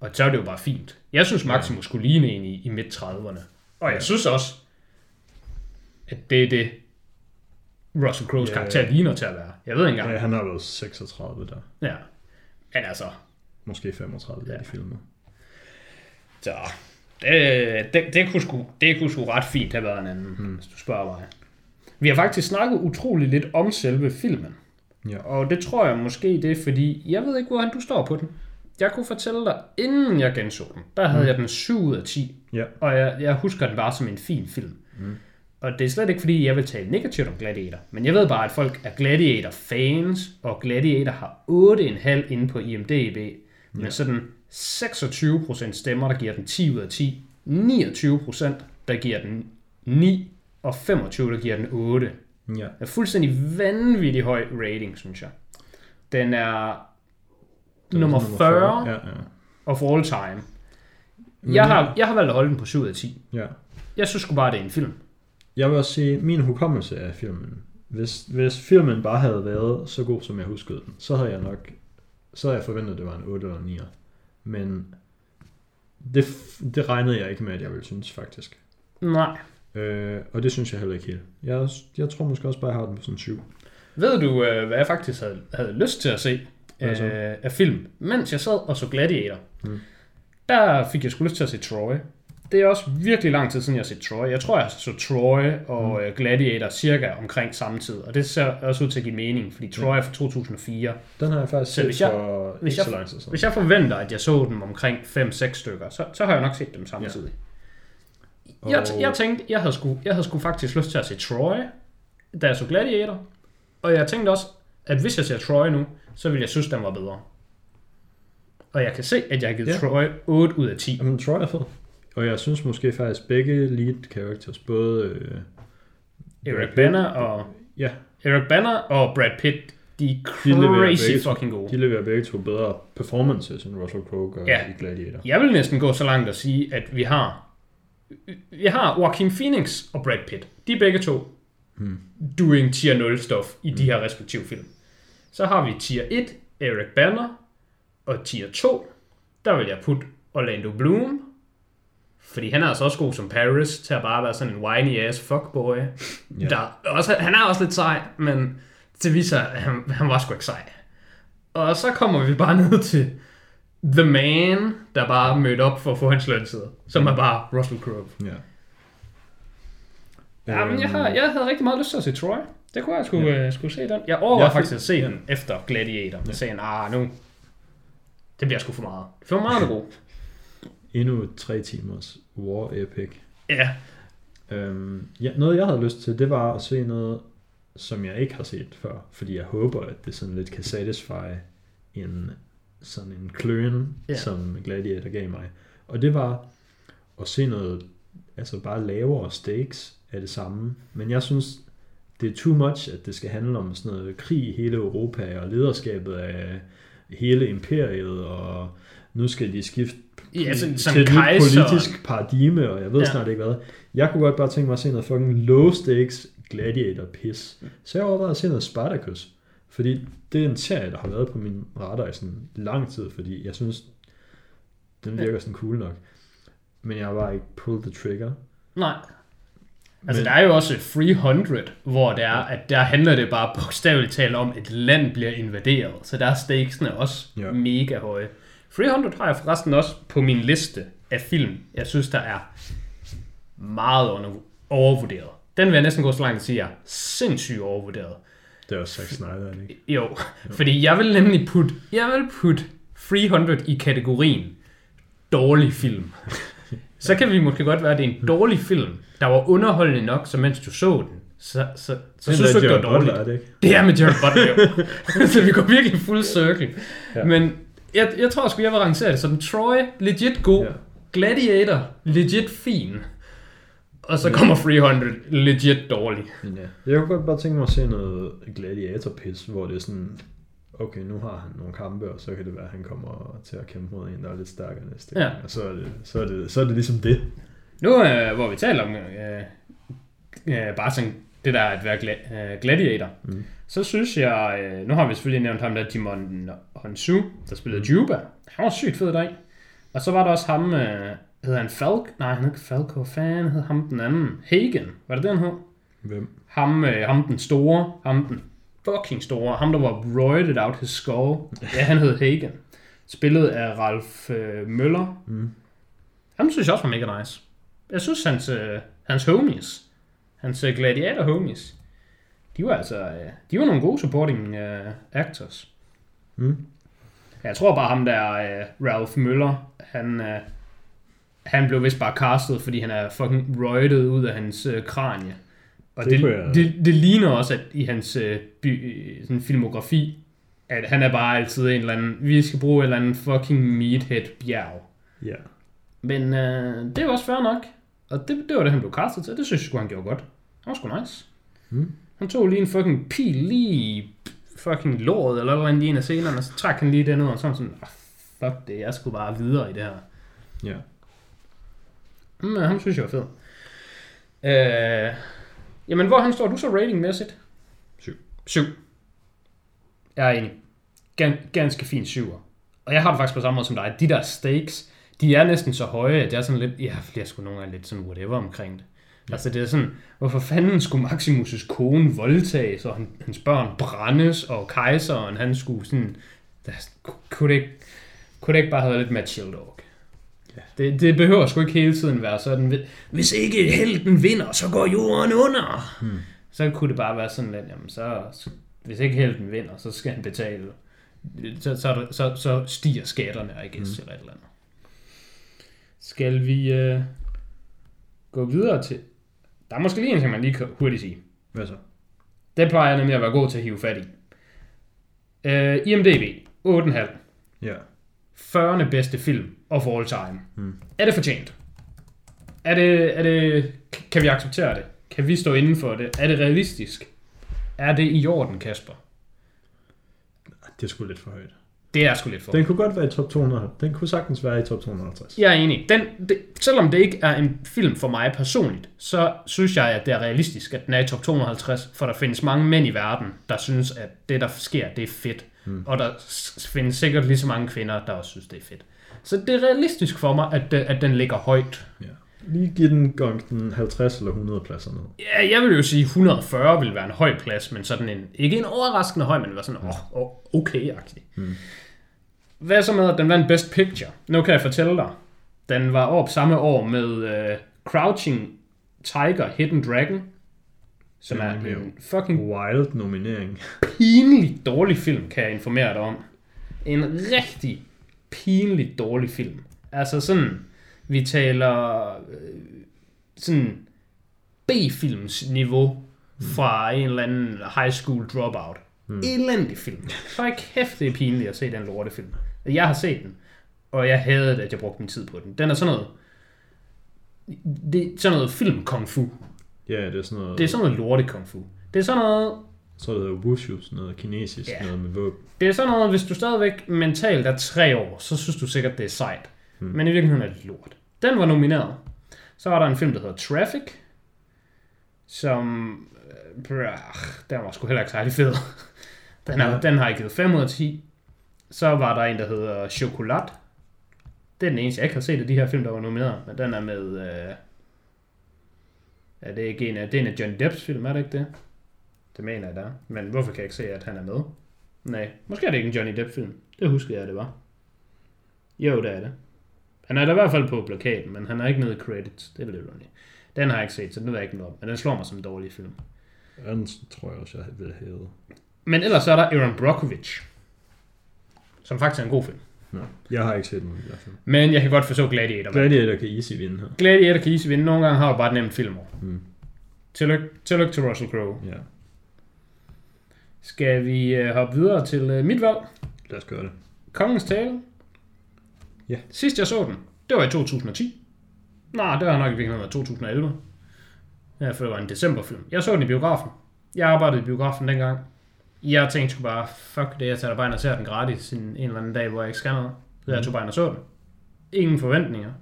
S2: Og så er det jo bare fint. Jeg synes, Maximus skulle ligne en i, i midt-30'erne. Og jeg synes også, at det er det, Russell Crowe's
S1: Ja,
S2: karakter
S1: ja.
S2: ligner til at være. Jeg ved ikke engang.
S1: Ja, han har været 36 der.
S2: Ja. Men altså,
S1: Måske 35 der
S2: Ja.
S1: i filmen.
S2: så det, det, det, kunne sgu, det kunne sgu ret fint have været en anden, hmm. hvis du spørger mig. Vi har faktisk snakket utrolig lidt om selve filmen.
S1: Ja.
S2: Og det tror jeg måske, det er fordi, jeg ved ikke, hvordan du står på den. Jeg kunne fortælle dig, inden jeg genså den, der havde mm. jeg den 7 ud af 10.
S1: Ja.
S2: Og jeg, jeg husker den bare som en fin film.
S1: Mm.
S2: Og det er slet ikke, fordi jeg vil tale negativt om Gladiator. Men jeg ved bare, at folk er Gladiator-fans, og Gladiator har 8,5 inde på IMDb. Med
S1: Ja.
S2: sådan 26% stemmer, der giver den 10 ud af 10. 29% der giver den 9. Og 25 der giver den 8.
S1: Ja.
S2: Det er fuldstændig vanvittig høj rating, synes jeg. Den er
S1: Det var
S2: nummer
S1: sådan
S2: 40
S1: Ja, ja.
S2: of all time.
S1: Men
S2: Jeg har, jeg har valgt at holde den på 7 ud af 10.
S1: Ja.
S2: Jeg synes sgu bare, det er en film.
S1: Jeg vil også sige, min hukommelse af filmen, hvis, hvis filmen bare havde været så god, som jeg huskede den, så havde jeg nok, så havde jeg forventet, at det var en 8 eller 9. Men det, det regnede jeg ikke med, at jeg ville synes, faktisk.
S2: Nej.
S1: Øh, og det synes jeg heller ikke helt. Jeg, jeg tror måske også bare, at jeg har den på sådan 7.
S2: Ved du, øh, hvad jeg faktisk havde, havde lyst til at se
S1: Hvad så?
S2: øh, af film? Mens jeg sad og så Gladiator,
S1: Mm.
S2: der fik jeg sgu lyst til at se Troy. Det er også virkelig lang tid siden, jeg har set Troy. Jeg tror, jeg så Troy og
S1: Mm.
S2: mm. Gladiator cirka omkring samme tid. Og det ser også ud til at give mening, fordi Troy er fra 2004.
S1: Den har jeg faktisk
S2: Så
S1: set
S2: hvis jeg-
S1: for
S2: hvis jeg-
S1: så lang tid siden.
S2: Hvis jeg forventer, at jeg så dem omkring 5-6 stykker, så, så har jeg nok set dem samtidig. Ja. Jeg,
S1: Og-
S2: jeg tænkte, jeg havde, sgu, jeg havde sgu faktisk lyst til at se Troy, da jeg så Gladiator. Og jeg tænkte også, at hvis jeg ser Troy nu, så vil jeg synes, den var bedre. Og jeg kan se, at jeg har givet
S1: ja.
S2: Troy 8 ud af 10.
S1: Jamen, Troy er fed. Og jeg synes måske faktisk begge lead characters, både... Øh, Pitt-
S2: Banner og
S1: Ja,
S2: Erik Banner og Brad Pitt, de er
S1: De
S2: crazy
S1: begge to.
S2: fucking gode.
S1: de leverer begge to bedre performances end Russell Crowe gør
S2: Ja.
S1: i Gladiator.
S2: Jeg vil næsten gå så langt at sige, at vi har vi har Joaquin Phoenix og Brad Pitt. De er begge to
S1: Hmm.
S2: doing tier 0 stof i de her respektive film. Så har vi tier 1, Eric Banner, og tier 2, der vil jeg putte Orlando Bloom, fordi han er altså også god som Paris, til at bare være sådan en whiny ass fuckboy.
S1: Ja.
S2: Ja. Der, også, han er også lidt sej, men det viser, at han, han var sgu ikke sej. Og så kommer vi bare ned til The Man, der bare mødte op for at få hans lønsider, som er bare Russell Crowe.
S1: Ja.
S2: Ja, men jeg, har, jeg havde rigtig meget lyst til at se Troy. Det kunne jeg skulle,
S1: Ja.
S2: uh, skulle se den. Jeg overvejede
S1: Jeg
S2: faktisk at se den efter Gladiator.
S1: Ja.
S2: Jeg sagde, ah, nu, det bliver sgu for meget. Det var meget god.
S1: Endnu tre timers war epic.
S2: Ja,
S1: Øhm, ja, noget jeg havde lyst til, det var at se noget, som jeg ikke har set før, fordi jeg håber, at det sådan lidt kan satisfy en sådan en kløen,
S2: Ja.
S1: som Gladiator gav mig. Og det var at se noget, altså bare lavere stakes af det samme. Men jeg synes, det er too much, at det skal handle om sådan noget krig i hele Europa, og lederskabet af hele imperiet, og nu skal de skifte
S2: ja sådan, som
S1: til et nyt
S2: kejser.
S1: politisk paradigme, og jeg ved ja.
S2: Ja.
S1: snart ikke hvad. Jeg kunne godt bare tænke mig at se noget fucking low stakes gladiator piss. Så jeg overvejede at se noget Spartacus. Fordi det er en serie, der har været på min radar i sådan lang tid, fordi jeg synes, den virker sådan cool nok. Men jeg har bare ikke pulled the trigger.
S2: Nej. Altså,
S1: Men-
S2: der er jo også 300, hvor det er, at der handler det bare bogstaveligt talt om, at et land bliver invaderet. Så der er stakesene også
S1: Ja.
S2: ja. mega høje. 300 har jeg forresten også på min liste af film, jeg synes, der er meget under, overvurderet. Den vil jeg næsten gå så langt at sige, er sindssygt overvurderet.
S1: Det er også Zack Snyder, er ikke?
S2: Jo, fordi jeg vil nemlig putte, jeg vil putte 300 i kategorien dårlig film. Så kan vi måske godt være, at det er en dårlig film, der var underholdende nok, så mens du så den, så, så, så synes du ikke, det var
S1: Butler,
S2: dårligt.
S1: er det ikke?
S2: Det er med Jared Butler, jo. så vi går virkelig fuld cirkel.
S1: Ja.
S2: Ja. Men jeg, jeg tror sgu, jeg vil rangere det som Troy, legit god,
S1: Ja.
S2: Gladiator, legit fin, og så
S1: Ja.
S2: kommer 300, legit dårlig.
S1: Ja. Jeg kunne godt bare tænke mig at se noget gladiator piss, hvor det er sådan, okay, nu har han nogle kampe, og så kan det være, at han kommer til at kæmpe mod en, der er lidt stærkere næste
S2: Ja.
S1: Og så er, det, så, er det, så er det ligesom det.
S2: Nu, øh, hvor vi taler om øh, øh, bare sådan det der at være gla- øh, gladiator,
S1: Mm.
S2: mm. så synes jeg, øh, nu har vi selvfølgelig nævnt ham der, Dimon Honsu, der spillede Juba. Han var sygt fed dag. Og så var der også ham, øh, hedder han Falk? Nej, han hed ikke Falco. Hvad fanden hed ham den anden? Hagen. Var det den hed?
S1: Hvem?
S2: Ham, øh, ham den store. Ham den fucking store. Ham, der var roided out his skull. Ja, han hed Hagen. Spillet af Ralf øh, Møller.
S1: Mm.
S2: Ham synes jeg også var mega nice. Jeg synes, hans, øh, hans homies, hans øh, gladiator homies, de var altså, øh, de var nogle gode supporting øh, actors.
S1: Mm.
S2: Jeg tror bare ham der, øh, Ralph Møller, han, øh, han blev vist bare castet, fordi han er fucking roidet ud af hans øh, kranie. Og
S1: Det
S2: det, det,
S1: jeg-
S2: det, det ligner også, at i hans øh, by, sådan filmografi, at han er bare altid en eller anden, vi skal bruge en eller anden fucking meathead bjerg.
S1: Ja.
S2: Men øh, det er også fair nok. Og det, det var det, han blev castet til. Det synes jeg han gjorde godt. Det var sgu nice.
S1: Mm.
S2: Han tog lige en fucking pil lige fucking låret eller noget andet i en af scenerne, og så trak han lige den ud, og sådan sådan, oh, fuck det, jeg skulle bare videre i det her.
S1: Ja.
S2: Men ham synes jeg var fed. Øh, jamen, hvor han står du så ratingmæssigt?
S1: Syv.
S2: 7. Jeg er enig. Gan, ganske fin syver. Og jeg har det faktisk på samme måde som dig. De der stakes, de er næsten så høje, at jeg er sådan lidt, ja, jeg sgu nogle gange lidt sådan whatever omkring det. Ja. Altså det er sådan, hvorfor fanden skulle Maximus' kone voldtages, og han, hans børn brændes, og kejseren, han skulle sådan, der, kunne, det ikke, kunne det ikke bare have været lidt mere chill dog?
S1: Ja.
S2: Det, det behøver sgu ikke hele tiden være sådan, hvis ikke helten vinder, så går jorden under.
S1: Hmm.
S2: Så kunne det bare være sådan lidt, jamen så, hvis ikke helten vinder, så skal han betale. Så, så, så, så stiger skatterne, I guess, mm. eller et eller andet. Skal vi øh, gå videre til... Der er måske lige en ting, man lige kan hurtigt sige.
S1: Hvad så?
S2: Det plejer jeg nemlig at være god til at hive fat i. Øh, IMDb, 8,5.
S1: Ja.
S2: 40. bedste film of all time.
S1: Mm.
S2: Er det fortjent? Er det, er det, kan vi acceptere det? Kan vi stå inden for det? Er det realistisk? Er det i orden, Kasper?
S1: Det er sgu lidt for højt.
S2: Det er sgu lidt for.
S1: Den kunne godt være i top 200. Den kunne sagtens være i top 250.
S2: Jeg er enig. Den, det, selvom det ikke er en film for mig personligt, så synes jeg, at det er realistisk, at den er i top 250, for der findes mange mænd i verden, der synes, at det, der sker, det er fedt. Mm. Og der findes sikkert lige så mange kvinder, der også synes, det er fedt. Så det er realistisk for mig, at, det- at den ligger højt.
S1: Ja. Lige give den gang den 50 eller 100 pladser ned.
S2: Ja, jeg vil jo sige, 140 vil være en høj plads, men sådan en, ikke en overraskende høj, men var sådan, åh, oh, okay-agtig.
S1: Mm.
S2: Hvad så med, at den vandt Best Picture? Nu kan jeg fortælle dig. Den var op samme år med uh, Crouching Tiger, Hidden Dragon, som er en fucking
S1: Wild nominering.
S2: pinlig dårlig film, kan jeg informere dig om. En rigtig pinlig dårlig film. Altså sådan, vi taler øh, sådan B-films niveau fra en eller anden high school dropout. Mm. Elendig film. Så kæft, det er pinligt at se den lortefilm. Jeg har set den, og jeg havde at jeg brugte min tid på den. Den er sådan noget, det er sådan noget film kung fu.
S1: Ja, det er sådan noget...
S2: Det er sådan noget lorte kung fu. Det er sådan noget,
S1: Så er det hedder wushu, sådan noget kinesisk,
S2: Ja.
S1: noget med våben.
S2: Det er sådan noget, hvis du stadigvæk mentalt er tre år, så synes du sikkert, det er sejt. Hmm. Men i virkeligheden er det lort. Den var nomineret. Så var der en film, der hedder Traffic, som... Øh, brah, den var sgu heller ikke særlig fed. Den, er,
S1: Ja.
S2: den har jeg givet 5 ud af 10. Så var der en, der hedder Chocolat. Det er den eneste, jeg ikke har set af de her film, der var nomineret. Men den er med... Øh, er det ikke en af, det er en af Johnny Depps film, er det ikke det? Det mener jeg, der. Men hvorfor kan jeg ikke se, at han er med? Nej, måske er det ikke en Johnny Depp-film. Det husker jeg, det var. Jo, det er det. Han er da i hvert fald på plakaten, men han er ikke nede i credits. Det er lidt underligt. Den har jeg ikke set, så den ved jeg ikke noget om. Men den slår mig som en dårlig film.
S1: Den tror jeg også, jeg vil have.
S2: Men ellers så er der Aaron Brockovich, som faktisk er en god film.
S1: Nå, jeg har ikke set nogen af de der film.
S2: Men jeg kan godt forstå Gladiator.
S1: Gladiator kan easy vinde her.
S2: Gladiator kan easy vinde. Nogle gange har du bare et nemt filmår.
S1: Mm.
S2: Tillykke, tillykke til Russell Crowe.
S1: Ja,
S2: Skal vi øh, hoppe videre til øh, mit valg?
S1: lad os gøre det.
S2: Kongens Tale.
S1: Ja.
S2: Sidst jeg så den, det var i 2010. Nej, det har nok i virkeligheden været 2011. Ja, for det var en decemberfilm. Jeg så den i biografen. Jeg arbejdede i biografen dengang. Jeg tænkte sgu bare, fuck det, jeg tager bare ind og ser den gratis en, en eller anden dag, hvor jeg ikke skal noget. Så jeg tog bare ind og så den. Ingen forventninger.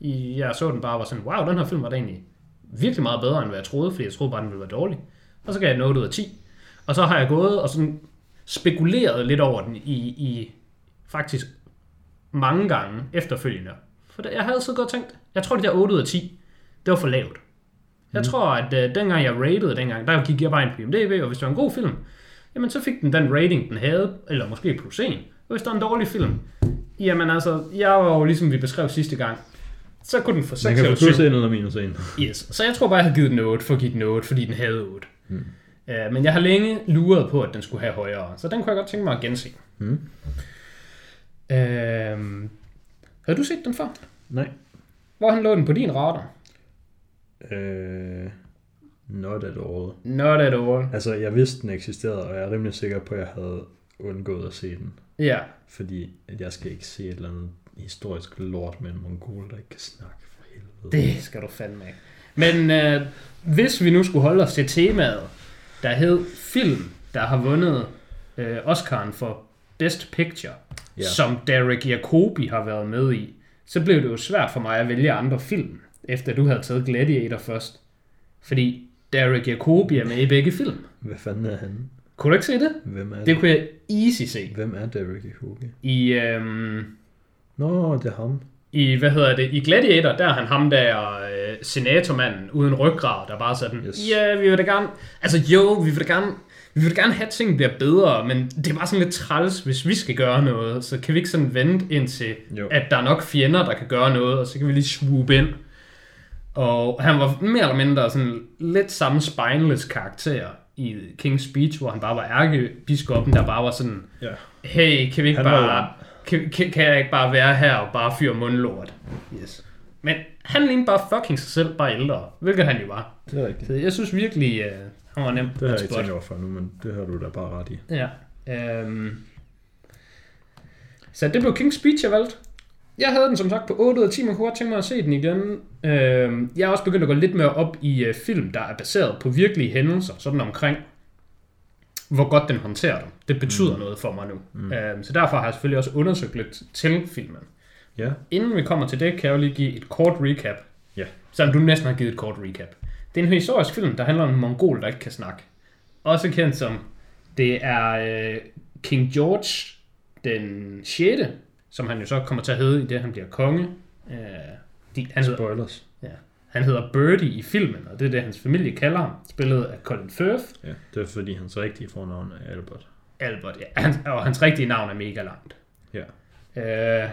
S2: I- Jeg så den bare og var sådan, wow, den her film var da egentlig virkelig meget bedre, end hvad jeg troede, fordi jeg troede bare, den ville være dårlig. Og så gav jeg 8 ud af 10. Og så har jeg gået og sådan spekuleret lidt over den i, i faktisk mange gange efterfølgende. For jeg havde så godt tænkt, jeg tror, det der 8 ud af 10, det var for lavt. Jeg tror, at øh, dengang jeg ratede dengang, der gik jeg bare ind på IMDb, og hvis det var en god film, jamen så fik den den rating, den havde, eller måske plus 1. Og hvis det var en dårlig film, jamen altså, jeg var jo ligesom vi beskrev sidste gang, så kunne den få 6
S1: Man kan
S2: eller
S1: få plus
S2: 7.
S1: 1 eller minus 1.
S2: Yes. Så jeg tror bare, jeg havde givet den 8 for at give den 8, fordi den havde 8. Mm. Uh, men jeg har længe luret på, at den skulle have højere, så den kunne jeg godt tænke mig at gense.
S1: Mm.
S2: Uh, havde du set den før?
S1: Nej.
S2: Hvor han lå den på din radar?
S1: Øh, not at all.
S2: Not at all.
S1: Altså, jeg vidste, den eksisterede, og jeg er rimelig sikker på, at jeg havde undgået at se den.
S2: Ja.
S1: Fordi at jeg skal ikke se et eller andet historisk lort med en mongol, der ikke kan snakke for helvede.
S2: Det skal du fandme ikke. Men øh, hvis vi nu skulle holde os til temaet, der hed film, der har vundet øh, Oscar'en for Best Picture,
S1: ja.
S2: som Derek Jacobi har været med i, så blev det jo svært for mig at vælge andre film, efter du havde taget Gladiator først. Fordi Derek Jacobi er med i begge film.
S1: Hvad fanden er han?
S2: Kunne du ikke se det?
S1: Hvem er
S2: Det
S1: det?
S2: kunne jeg easy se.
S1: Hvem er Derek Jacobi?
S2: I, øhm,
S1: Nå, det er ham.
S2: i, hvad hedder det, i Gladiator, der er han ham der øh, senatormanden uden ryggrad, der bare sådan,
S1: Yes.
S2: ja, vi vil da gerne, altså jo, vi vil da gerne, vi vil da gerne have, at ting bliver bedre, men det er bare sådan lidt træls, hvis vi skal gøre noget, så kan vi ikke sådan vente indtil,
S1: Jo.
S2: at der er nok fjender, der kan gøre noget, og så kan vi lige swoop ind. Og han var mere eller mindre sådan lidt samme spineless karakter i King's Speech, hvor han bare var ærkebiskoppen, der bare var sådan,
S1: Ja.
S2: hey, kan vi ikke
S1: Han var
S2: bare, kan, kan, kan jeg ikke bare være her og bare fyre mundlort? Yes. Men han lignede bare fucking sig selv, bare ældre, hvilket han jo var.
S1: Det er rigtigt.
S2: Så jeg synes virkelig, uh, han var nem
S1: Det har jeg ikke tænkt over for nu, men det har du da bare ret i.
S2: Ja. Øhm. Så det blev King's Speech, jeg valgte. Jeg havde den som sagt på 8 ud af 10, man kunne godt tænke mig at se den igen. Øhm, jeg er også begyndt at gå lidt mere op i uh, film, der er baseret på virkelige hændelser, sådan omkring, hvor godt den håndterer dem. Det betyder mm. noget for mig nu. Mm. Øhm, så derfor har jeg selvfølgelig også undersøgt lidt til filmen.
S1: Ja.
S2: Inden vi kommer til det, kan jeg jo lige give et kort recap.
S1: Ja.
S2: Selvom du næsten har givet et kort recap. Det er en historisk film, der handler om en mongol, der ikke kan snakke. Også kendt som, det er øh, King George den 6., som han jo så kommer til at hedde i det, han bliver konge. Øh, de, han, hedder,
S1: Spoilers.
S2: ja, han hedder Birdie i filmen, og det er det, hans familie kalder ham. Spillet af Colin Firth.
S1: Ja, det er fordi hans rigtige fornavn er Albert.
S2: Albert, ja. Han, og hans rigtige navn er mega langt.
S1: Ja.
S2: Øh,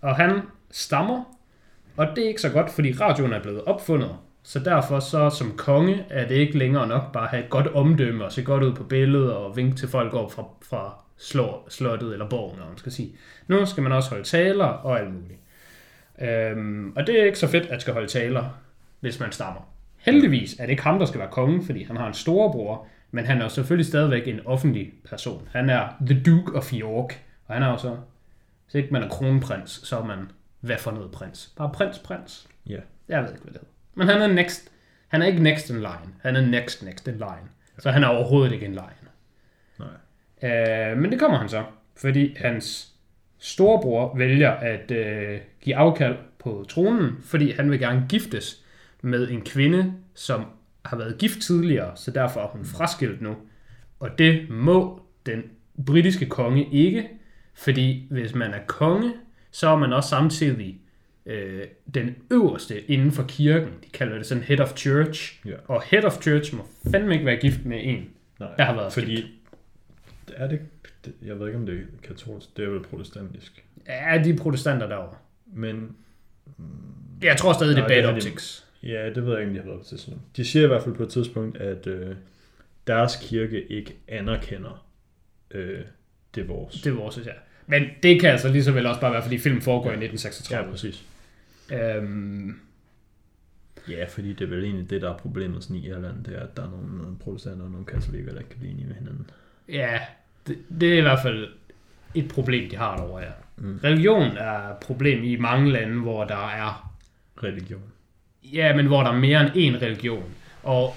S2: og han stammer, og det er ikke så godt, fordi radioen er blevet opfundet. Så derfor så som konge er det ikke længere nok bare at have et godt omdømme og se godt ud på billedet og vinke til folk op fra, fra slå, slottet eller borgen, hvad man skal sige. Nu skal man også holde taler og alt muligt. Øhm, og det er ikke så fedt at skal holde taler, hvis man stammer. Heldigvis er det ikke ham, der skal være konge, fordi han har en storebror, men han er selvfølgelig stadigvæk en offentlig person. Han er The Duke of York, og han er jo så, hvis ikke man er kronprins, så er man hvad for noget prins? Bare prins, prins.
S1: Ja.
S2: Jeg ved ikke, hvad det hedder. Men han er next. Han er ikke next in line. Han er next next in line. Så han er overhovedet ikke in line. Øh, men det kommer han så, fordi hans storebror vælger at øh, give afkald på tronen, fordi han vil gerne giftes med en kvinde, som har været gift tidligere, så derfor er hun fraskilt nu. Og det må den britiske konge ikke, fordi hvis man er konge, så er man også samtidig øh, den øverste inden for kirken. De kalder det sådan head of church.
S1: Ja.
S2: Og head of church må fandme ikke være gift med en,
S1: Nej,
S2: der har været
S1: fordi... Er det, det, jeg ved ikke, om det er katolsk. Det er vel protestantisk.
S2: Ja, de er protestanter derovre.
S1: Men
S2: Jeg tror stadig, det er
S1: Nej, det
S2: bad
S1: er de-
S2: optics.
S1: ja, det ved jeg ikke, om de har været til sådan De siger i hvert fald på et tidspunkt, at øh, deres kirke ikke anerkender øh, det vores.
S2: Det er vores, ja. Men det kan altså lige så vel også bare være, fordi filmen foregår i
S1: Ja,
S2: 1936.
S1: præcis.
S2: Øhm,
S1: Ja, fordi det er vel egentlig det, der er problemet sådan i Irland, det er, at der er nogle, nogle protestanter og nogle katolikker, der ikke kan blive enige med hinanden.
S2: ja, det, det er i hvert fald et problem, de har derovre, ja.
S1: Mm.
S2: Religion er et problem i mange lande, hvor der er
S1: Religion.
S2: Ja, men hvor der er mere end én religion. Og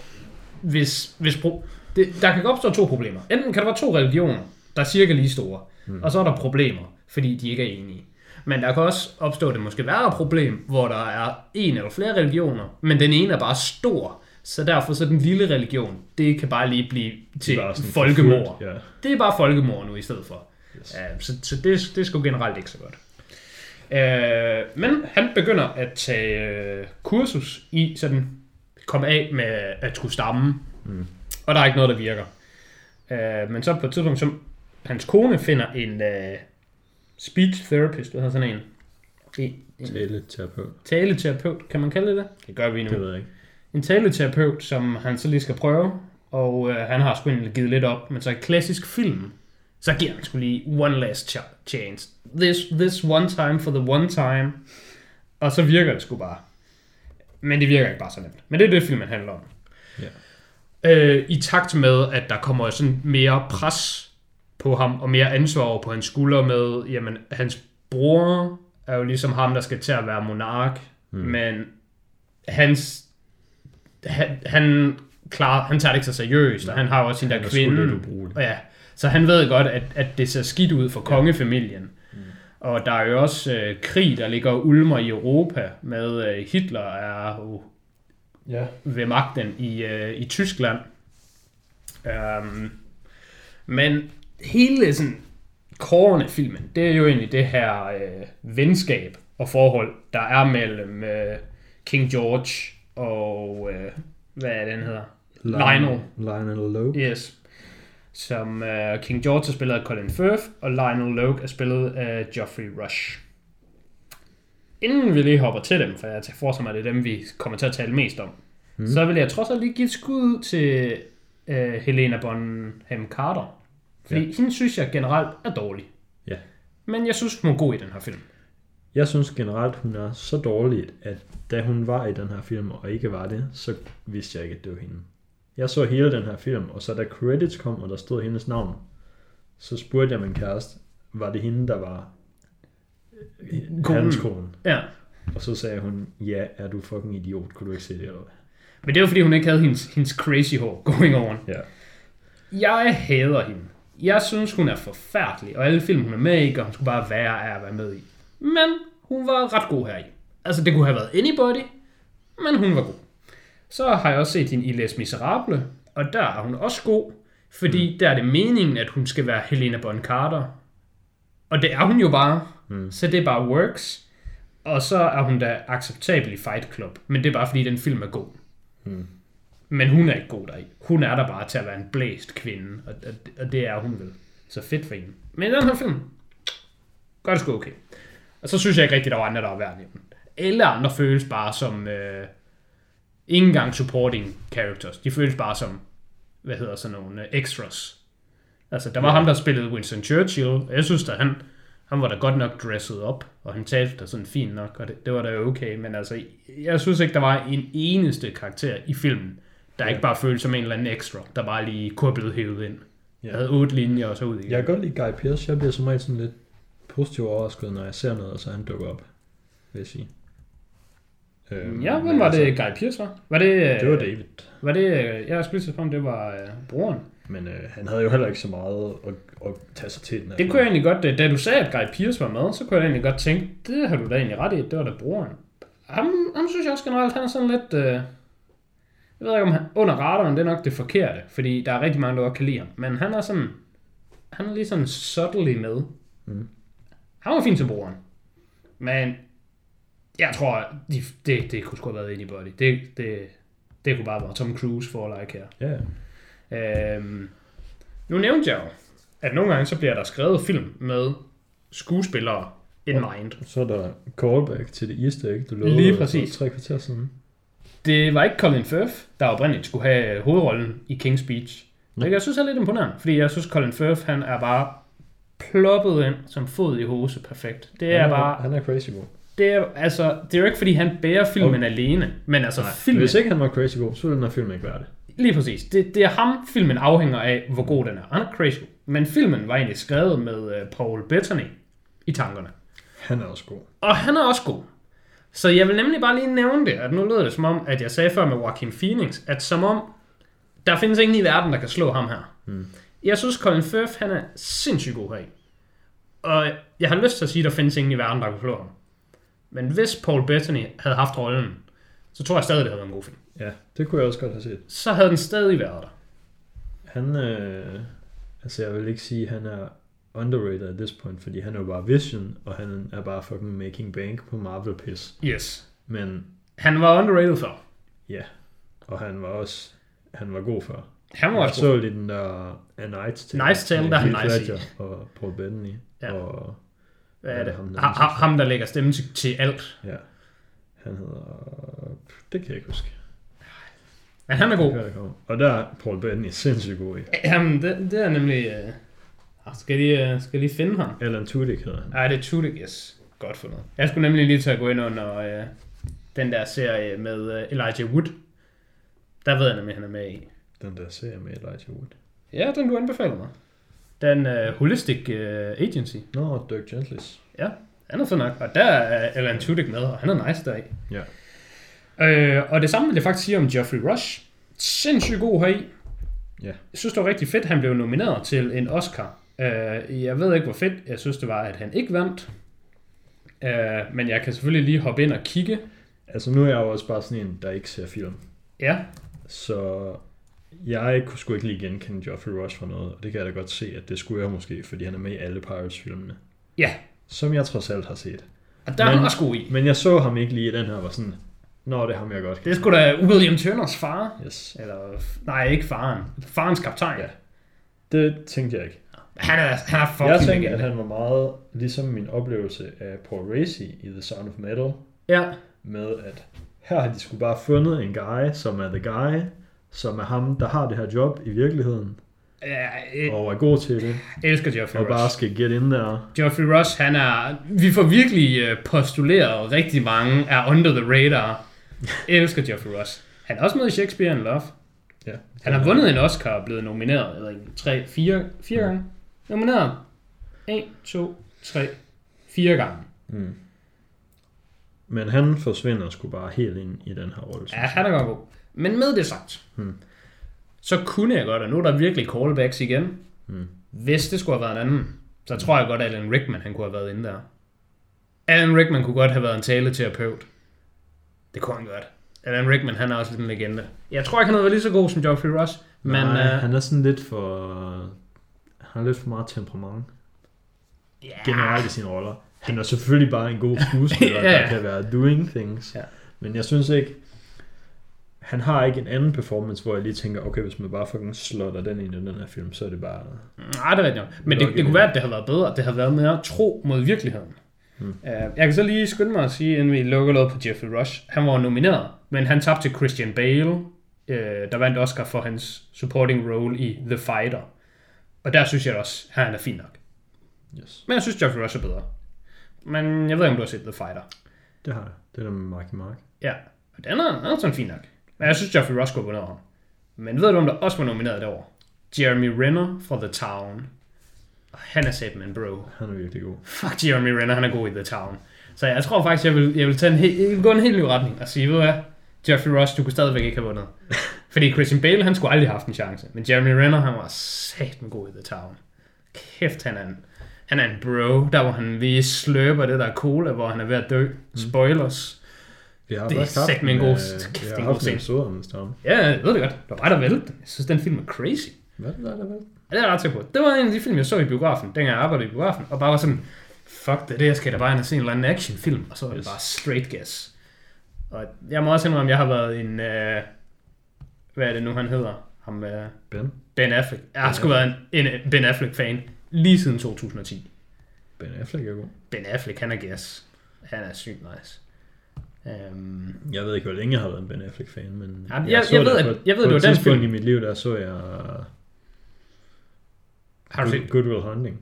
S2: hvis, hvis pro- det, der kan opstå to problemer. Enten kan der være to religioner, der er cirka lige store, mm. og så er der problemer, fordi de ikke er enige. Men der kan også opstå det måske værre problem, hvor der er en eller flere religioner, men den ene er bare stor, så derfor så den lille religion, det kan bare lige blive til
S1: sådan
S2: folkemord.
S1: forfulgt, Ja.
S2: Det er bare folkemord nu i stedet for.
S1: Yes.
S2: Ja, så så det, det er sgu generelt ikke så godt. Øh, men han begynder at tage øh, kursus i sådan komme af med at skulle stamme.
S1: Mm.
S2: Og der er ikke noget, der virker. Øh, men så på et tidspunkt, som hans kone finder en øh, speech therapist, hvad hedder sådan en? En, en
S1: Taleterapeut.
S2: taleterapeut, kan man kalde det det? Det gør vi nu.
S1: Det ved jeg ikke.
S2: En taleterapeut, som han så lige skal prøve, og øh, han har sgu egentlig givet lidt op, men så i klassisk film, så giver han sgu lige one last ch- chance. This, this one time for the one time. Og så virker det sgu bare. Men det virker ikke bare så nemt. Men det er det, filmen handler om.
S1: Ja.
S2: Øh, I takt med, at der kommer sådan mere pres på ham, og mere ansvar over på hans skuldre med, jamen, hans bror er jo ligesom ham, der skal til at være monark, mm. men hans han, han, klar, han tager det ikke så seriøst, og han har jo også sin der
S1: er
S2: kvinde. Og ja, Så han ved godt, at, at det ser skidt ud for kongefamilien. Mm. Og der er jo også øh, krig, der ligger ulmer i Europa med øh, Hitler er jo
S1: Ja.
S2: ved magten i, øh, i Tyskland. Um, men hele sådan kårene filmen, det er jo egentlig det her øh, venskab og forhold, der er mellem øh, King George og, øh, hvad er det, han hedder? Lionel.
S1: Lionel Lowe.
S2: Yes. Som uh, King George er spillet af Colin Firth, og Lionel Logue er spillet af Geoffrey Rush. Inden vi lige hopper til dem, for jeg forestiller mig, at det er dem, vi kommer til at tale mest om, mm. så vil jeg trods alt lige give et skud til uh, Helena Bonham Carter. Fordi ja. hende synes jeg generelt er dårlig.
S1: Ja.
S2: Men jeg synes, hun er god i den her film.
S1: Jeg synes generelt, hun er så dårlig, at da hun var i den her film, og ikke var det, så vidste jeg ikke, at det var hende. Jeg så hele den her film, og så da credits kom, og der stod hendes navn, så spurgte jeg min kæreste, var det hende, der var hans kone?
S2: Ja.
S1: Og så sagde hun, ja, er du fucking idiot, kunne du ikke se det, eller hvad?
S2: Men det var fordi, hun ikke havde hendes, hendes crazy hår going on.
S1: Ja.
S2: Jeg hader hende. Jeg synes, hun er forfærdelig, og alle film, hun er med i, og hun skulle bare være af at være med i. Men hun var ret god her i. Altså, det kunne have været anybody, men hun var god. Så har jeg også set hende i Les Miserables, og der er hun også god, fordi mm. der er det meningen, at hun skal være Helena Bonham Carter. Og det er hun jo bare, mm. så det bare works. Og så er hun da acceptabel i Fight Club, men det er bare fordi, den film er god.
S1: Mm.
S2: Men hun er ikke god deri. Hun er der bare til at være en blæst kvinde, og, og, og det er hun vel. Så fedt for hende. Men den her film, gør det sgu okay. Og så synes jeg ikke rigtigt, der var andre, der var værd den. Alle andre føles bare som øh, ikke engang supporting characters. De føles bare som, hvad hedder sådan nogle, øh, extras. Altså, der var ja. ham, der spillede Winston Churchill, og jeg synes, at han, han var da godt nok dresset op, og han talte da sådan fint nok, og det, det var da okay, men altså, jeg synes ikke, der var en eneste karakter i filmen, der ja. ikke bare føltes som en eller anden ekstra, der bare lige kunne blevet hævet ind. Jeg havde otte linjer og så ud igen.
S1: Jeg kan godt lide Guy Pearce. Jeg bliver som regel sådan lidt positivt overrasket, når jeg ser noget, og så han dukker op, vil jeg sige. Øhm,
S2: Ja,
S1: men
S2: var
S1: altså,
S2: det Guy Pearce var? Var det...
S1: Det var David.
S2: Var det... øh, Jeg skulle på, om det var øh, broren.
S1: Men øh, han havde jo heller ikke så meget at, at tage sig til den.
S2: Det kunne jeg egentlig godt... øh, Da du sagde, at Guy Pearce var med, så kunne jeg egentlig godt tænke, det har du da egentlig ret i, det var da broren. Ham, ham synes jeg også generelt, han er sådan lidt... Øh, jeg ved ikke, om han, under radaren, det er nok det forkerte, fordi der er rigtig mange, der godt kan lide ham. Men han er sådan... Han er lige sådan subtly med.
S1: Mm.
S2: Han var fin som broren. Men jeg tror, de, det, det kunne sgu have været anybody. Det, det, det kunne bare være Tom Cruise for like her.
S1: Ja,
S2: Øhm, nu nævnte jeg jo, at nogle gange så bliver der skrevet film med skuespillere in mind.
S1: så er der callback til det easter egg, du lovede
S2: Lige præcis.
S1: tre kvarter siden.
S2: Det var ikke Colin Firth, der oprindeligt skulle have hovedrollen i King's Speech. Det jeg synes er lidt imponerende, fordi jeg synes, Colin Firth, han er bare ploppet ind som fod i hose perfekt. Det er
S1: han
S2: bare,
S1: Han er crazy god.
S2: det er, altså, det er jo ikke fordi, han bærer filmen alene, men altså filmen,
S1: Hvis ikke han var crazy god, så ville den her film ikke være det.
S2: Lige præcis. Det, det er ham, filmen afhænger af, hvor god den er. Han er crazy. Men filmen var egentlig skrevet med uh, Paul Bettany i tankerne.
S1: Han er også god.
S2: Og han er også god. Så jeg vil nemlig bare lige nævne det, at nu lød det som om, at jeg sagde før med Joaquin Phoenix, at som om, der findes ingen i verden, der kan slå ham her.
S1: Mm.
S2: Jeg synes, Colin Firth, han er sindssygt god her. Og jeg har lyst til at sige, at der findes ingen i verden, der kan slå ham. Men hvis Paul Bettany havde haft rollen, så tror jeg stadig, det havde været en god film.
S1: Ja, det kunne jeg også godt have set.
S2: Så havde den stadig været der.
S1: Han, øh, altså jeg vil ikke sige, at han er underrated at this point, fordi han er jo bare Vision, og han er bare fucking making bank på Marvel piss.
S2: Yes.
S1: Men
S2: Han var underrated før.
S1: ja, og han var også, han var god før.
S2: Han var
S1: Jeg
S2: også god.
S1: så lige den der A Night's Tale.
S2: Night's Tale, der er han nice i.
S1: Ledger Og Paul Bettany.
S2: Ja.
S1: Og
S2: Hvad er det?
S1: Ham, der
S2: Ha,
S1: ligesom-
S2: ham, der lægger stemme til, til alt.
S1: ja, han hedder, det kan jeg ikke huske.
S2: Men han er god.
S1: Det kan. Og der er Paul Bettany sindssygt god i.
S2: Jamen, det, det er nemlig... Uh, skal, jeg lige, uh, skal lige finde ham?
S1: Alan Tudyk hedder han.
S2: Nej, det er Tudyk, yes. Godt fundet. Jeg skulle nemlig lige til at gå ind under uh, den der serie med uh, Elijah Wood. Der ved jeg nemlig, han er med i.
S1: Den der serie med Elijah Wood.
S2: Ja, den du anbefaler mig. Den uh, Holistic uh, Agency.
S1: Nå, Dirk Gentlis.
S2: Ja, han er nok. Og der er Alan Tudyk med, og han er nice deri.
S1: Ja.
S2: Øh, og det samme vil jeg faktisk sige om Geoffrey Rush. Sindssygt god heri.
S1: Ja.
S2: Jeg synes, det var rigtig fedt, han blev nomineret til en Oscar. Uh, jeg ved ikke, hvor fedt jeg synes, det var, at han ikke vandt. Uh, men jeg kan selvfølgelig lige hoppe ind og kigge.
S1: Altså nu er jeg jo også bare sådan en, der ikke ser film.
S2: Ja,
S1: Så jeg kunne sgu ikke lige genkende Geoffrey Rush fra noget, og det kan jeg da godt se, at det skulle jeg måske, fordi han er med i alle Pirates-filmene.
S2: Ja.
S1: Som jeg trods alt har set.
S2: og der er han også god i.
S1: Men jeg så ham ikke lige i den her, var sådan, Nå, det ham, jeg godt.
S2: Det er sgu da William Turners far.
S1: Yes.
S2: Eller, nej, ikke faren. Farens kaptajn.
S1: Ja. Det tænkte jeg ikke.
S2: Han er, han er fucking
S1: Jeg tænkte, at han var meget ligesom min oplevelse af Paul Racy i The Sound of Metal,
S2: Ja,
S1: med at her har de sgu bare fundet en guy, som er the guy, som er ham, der har det her job i virkeligheden,
S2: jeg,
S1: og er god til det,
S2: elsker Geoffrey
S1: og bare
S2: Rush.
S1: skal get in der.
S2: Geoffrey Rush, han er... Vi får virkelig øh, postuleret rigtig mange er under the radar. Jeg elsker Geoffrey Rush. Han er også med i Shakespeare in Love.
S1: Ja.
S2: Han har vundet en Oscar og blevet nomineret, jeg ved ikke, tre, fire, fire gange. Nomineret. 1, 2, 3, fire gange.
S1: Mm. Men han forsvinder sgu bare helt ind i den her rolle.
S2: Ja, han er godt god. Men med det sagt,
S1: Hmm.
S2: så kunne jeg godt, og nu er der virkelig callbacks igen.
S1: Hmm.
S2: Hvis det skulle have været en anden, så tror jeg godt, at Alan Rickman han kunne have været inde der. Alan Rickman kunne godt have været en taleterapeut. Det kunne han godt. Alan Rickman, han er også lidt en legende. Jeg tror ikke, han havde været lige så god som Geoffrey Rush, men
S1: Nej,
S2: øh,
S1: han er sådan lidt for... Han har lidt for meget temperament
S2: ja,
S1: generelt i sine roller. Han er selvfølgelig bare en god skuespiller,
S2: Ja, ja.
S1: der kan være doing things.
S2: Ja.
S1: Men jeg synes ikke, han har ikke en anden performance, hvor jeg lige tænker, okay, hvis man bare fucking slotter den ind i den her film, så er det bare...
S2: Nej, det er rigtigt. Men det, det kunne være, at det havde været bedre. Det havde været mere tro mod virkeligheden.
S1: Hmm.
S2: Jeg kan så lige skynde mig at sige, inden vi lukker noget på Jeffrey Rush. Han var nomineret, men han tabte til Christian Bale, uh, der vandt Oscar for hans supporting role i The Fighter. Og der synes jeg også, at han er fin nok.
S1: Yes.
S2: Men jeg synes, Jeffrey Rush er bedre. Men jeg ved ikke, om du har set The Fighter.
S1: Det har jeg. Det er der med Marky Mark.
S2: Ja, og den er, den er sådan fin nok. Men jeg synes, Jeffrey Rush skulle have vundet ham. Men ved du, om der også var nomineret derovre? Jeremy Renner fra The Town. Og Han er en bro.
S1: Han er virkelig god.
S2: Fuck Jeremy Renner, han er god i The Town. Så jeg tror faktisk, jeg vil, jeg vil, tage en he- jeg vil gå en helt ny retning og sige, ved du hvad, Jeffrey Rush, du kunne stadigvæk ikke have vundet. Fordi Christian Bale, han skulle aldrig have haft en chance. Men Jeremy Renner, han var sat med god i The Town. Kæft, han er en, han er en bro, der hvor han lige sløber det der cola, hvor han er ved at dø. Spoilers.
S1: Vi har
S2: Det er sæt med en god-
S1: øh,
S2: kæft,
S1: vi
S2: det er
S1: har haft en episode om det Storm.
S2: Ja, jeg ved det godt. Det var bare der vælte den. Jeg synes, den film er crazy.
S1: Hvad er det, der er vel?
S2: Ja, det er jeg ret sikker på. Det var en af de film, jeg så i biografen, dengang jeg arbejdede i biografen, og bare var sådan, fuck det, det jeg skal da bare ind og se en eller anden actionfilm, og så var det
S1: Yes.
S2: bare straight gas. Og jeg må også indrømme, at jeg har været en, øh, hvad er det nu, han hedder? Ham, øh,
S1: Ben?
S2: Ben Affleck. Jeg har sgu været en, en Ben Affleck-fan lige siden 2010.
S1: Ben Affleck er god.
S2: Ben Affleck, han er gas. Han er sygt nice. Um,
S1: Jeg ved ikke, hvor længe jeg har været en Ben Affleck-fan, men...
S2: Ja, jeg-
S1: så
S2: jeg ved,
S1: det
S2: at-
S1: på
S2: jeg ved,
S1: på
S2: det
S1: et
S2: var den film.
S1: i mit liv, der så jeg
S2: har du set?
S1: Good, Will Hunting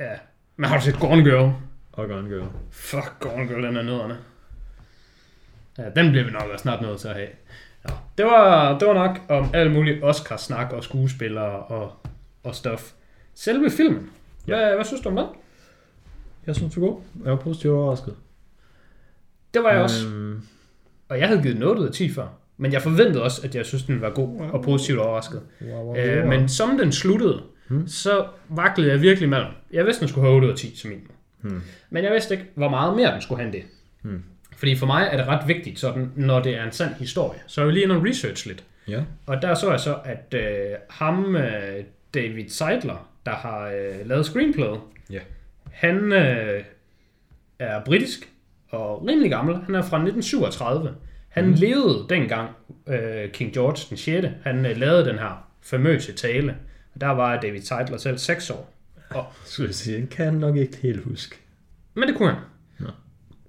S2: Ja. Men har du set Gone Girl?
S1: og Gone Girl.
S2: Fuck, Gone Girl, den er nødderne. Ja, den bliver vi nok også snart nødt til at have. Ja, det, var, det var nok om alt muligt Oscar-snak og skuespillere og, og stuff. Selve filmen,
S1: Ja.
S2: hvad, hvad synes du om den?
S1: Jeg synes, du er god. Jeg var positivt overrasket.
S2: Det var jeg også.
S1: Øhm,
S2: Og jeg havde givet 8 ud af 10 før. Men jeg forventede også, at jeg synes, den var god og positivt overrasket.
S1: wow, wow,
S2: Øh,
S1: wow.
S2: men som den sluttede,
S1: Hmm.
S2: så vaklede jeg virkelig mellem. Jeg vidste, den skulle have 8 ud af 10 som minimum.
S1: Hmm.
S2: Men jeg vidste ikke, hvor meget mere den skulle have end det.
S1: Hmm.
S2: Fordi for mig er det ret vigtigt, sådan, når det er en sand historie. Så er jeg lige inde og research lidt.
S1: Ja.
S2: Og der så jeg så, at øh, ham, øh, David Seidler, der har øh, lavet screenplayet,
S1: Ja.
S2: han øh, er britisk og rimelig gammel. Han er fra 1937. Han mm. levede dengang øh, King George den 6. Han øh, lavede den her famøse tale. Og der var David Seidler selv 6 år. Og,
S1: Skulle jeg sige, kan jeg nok ikke helt huske.
S2: men det kunne han.
S1: Nå.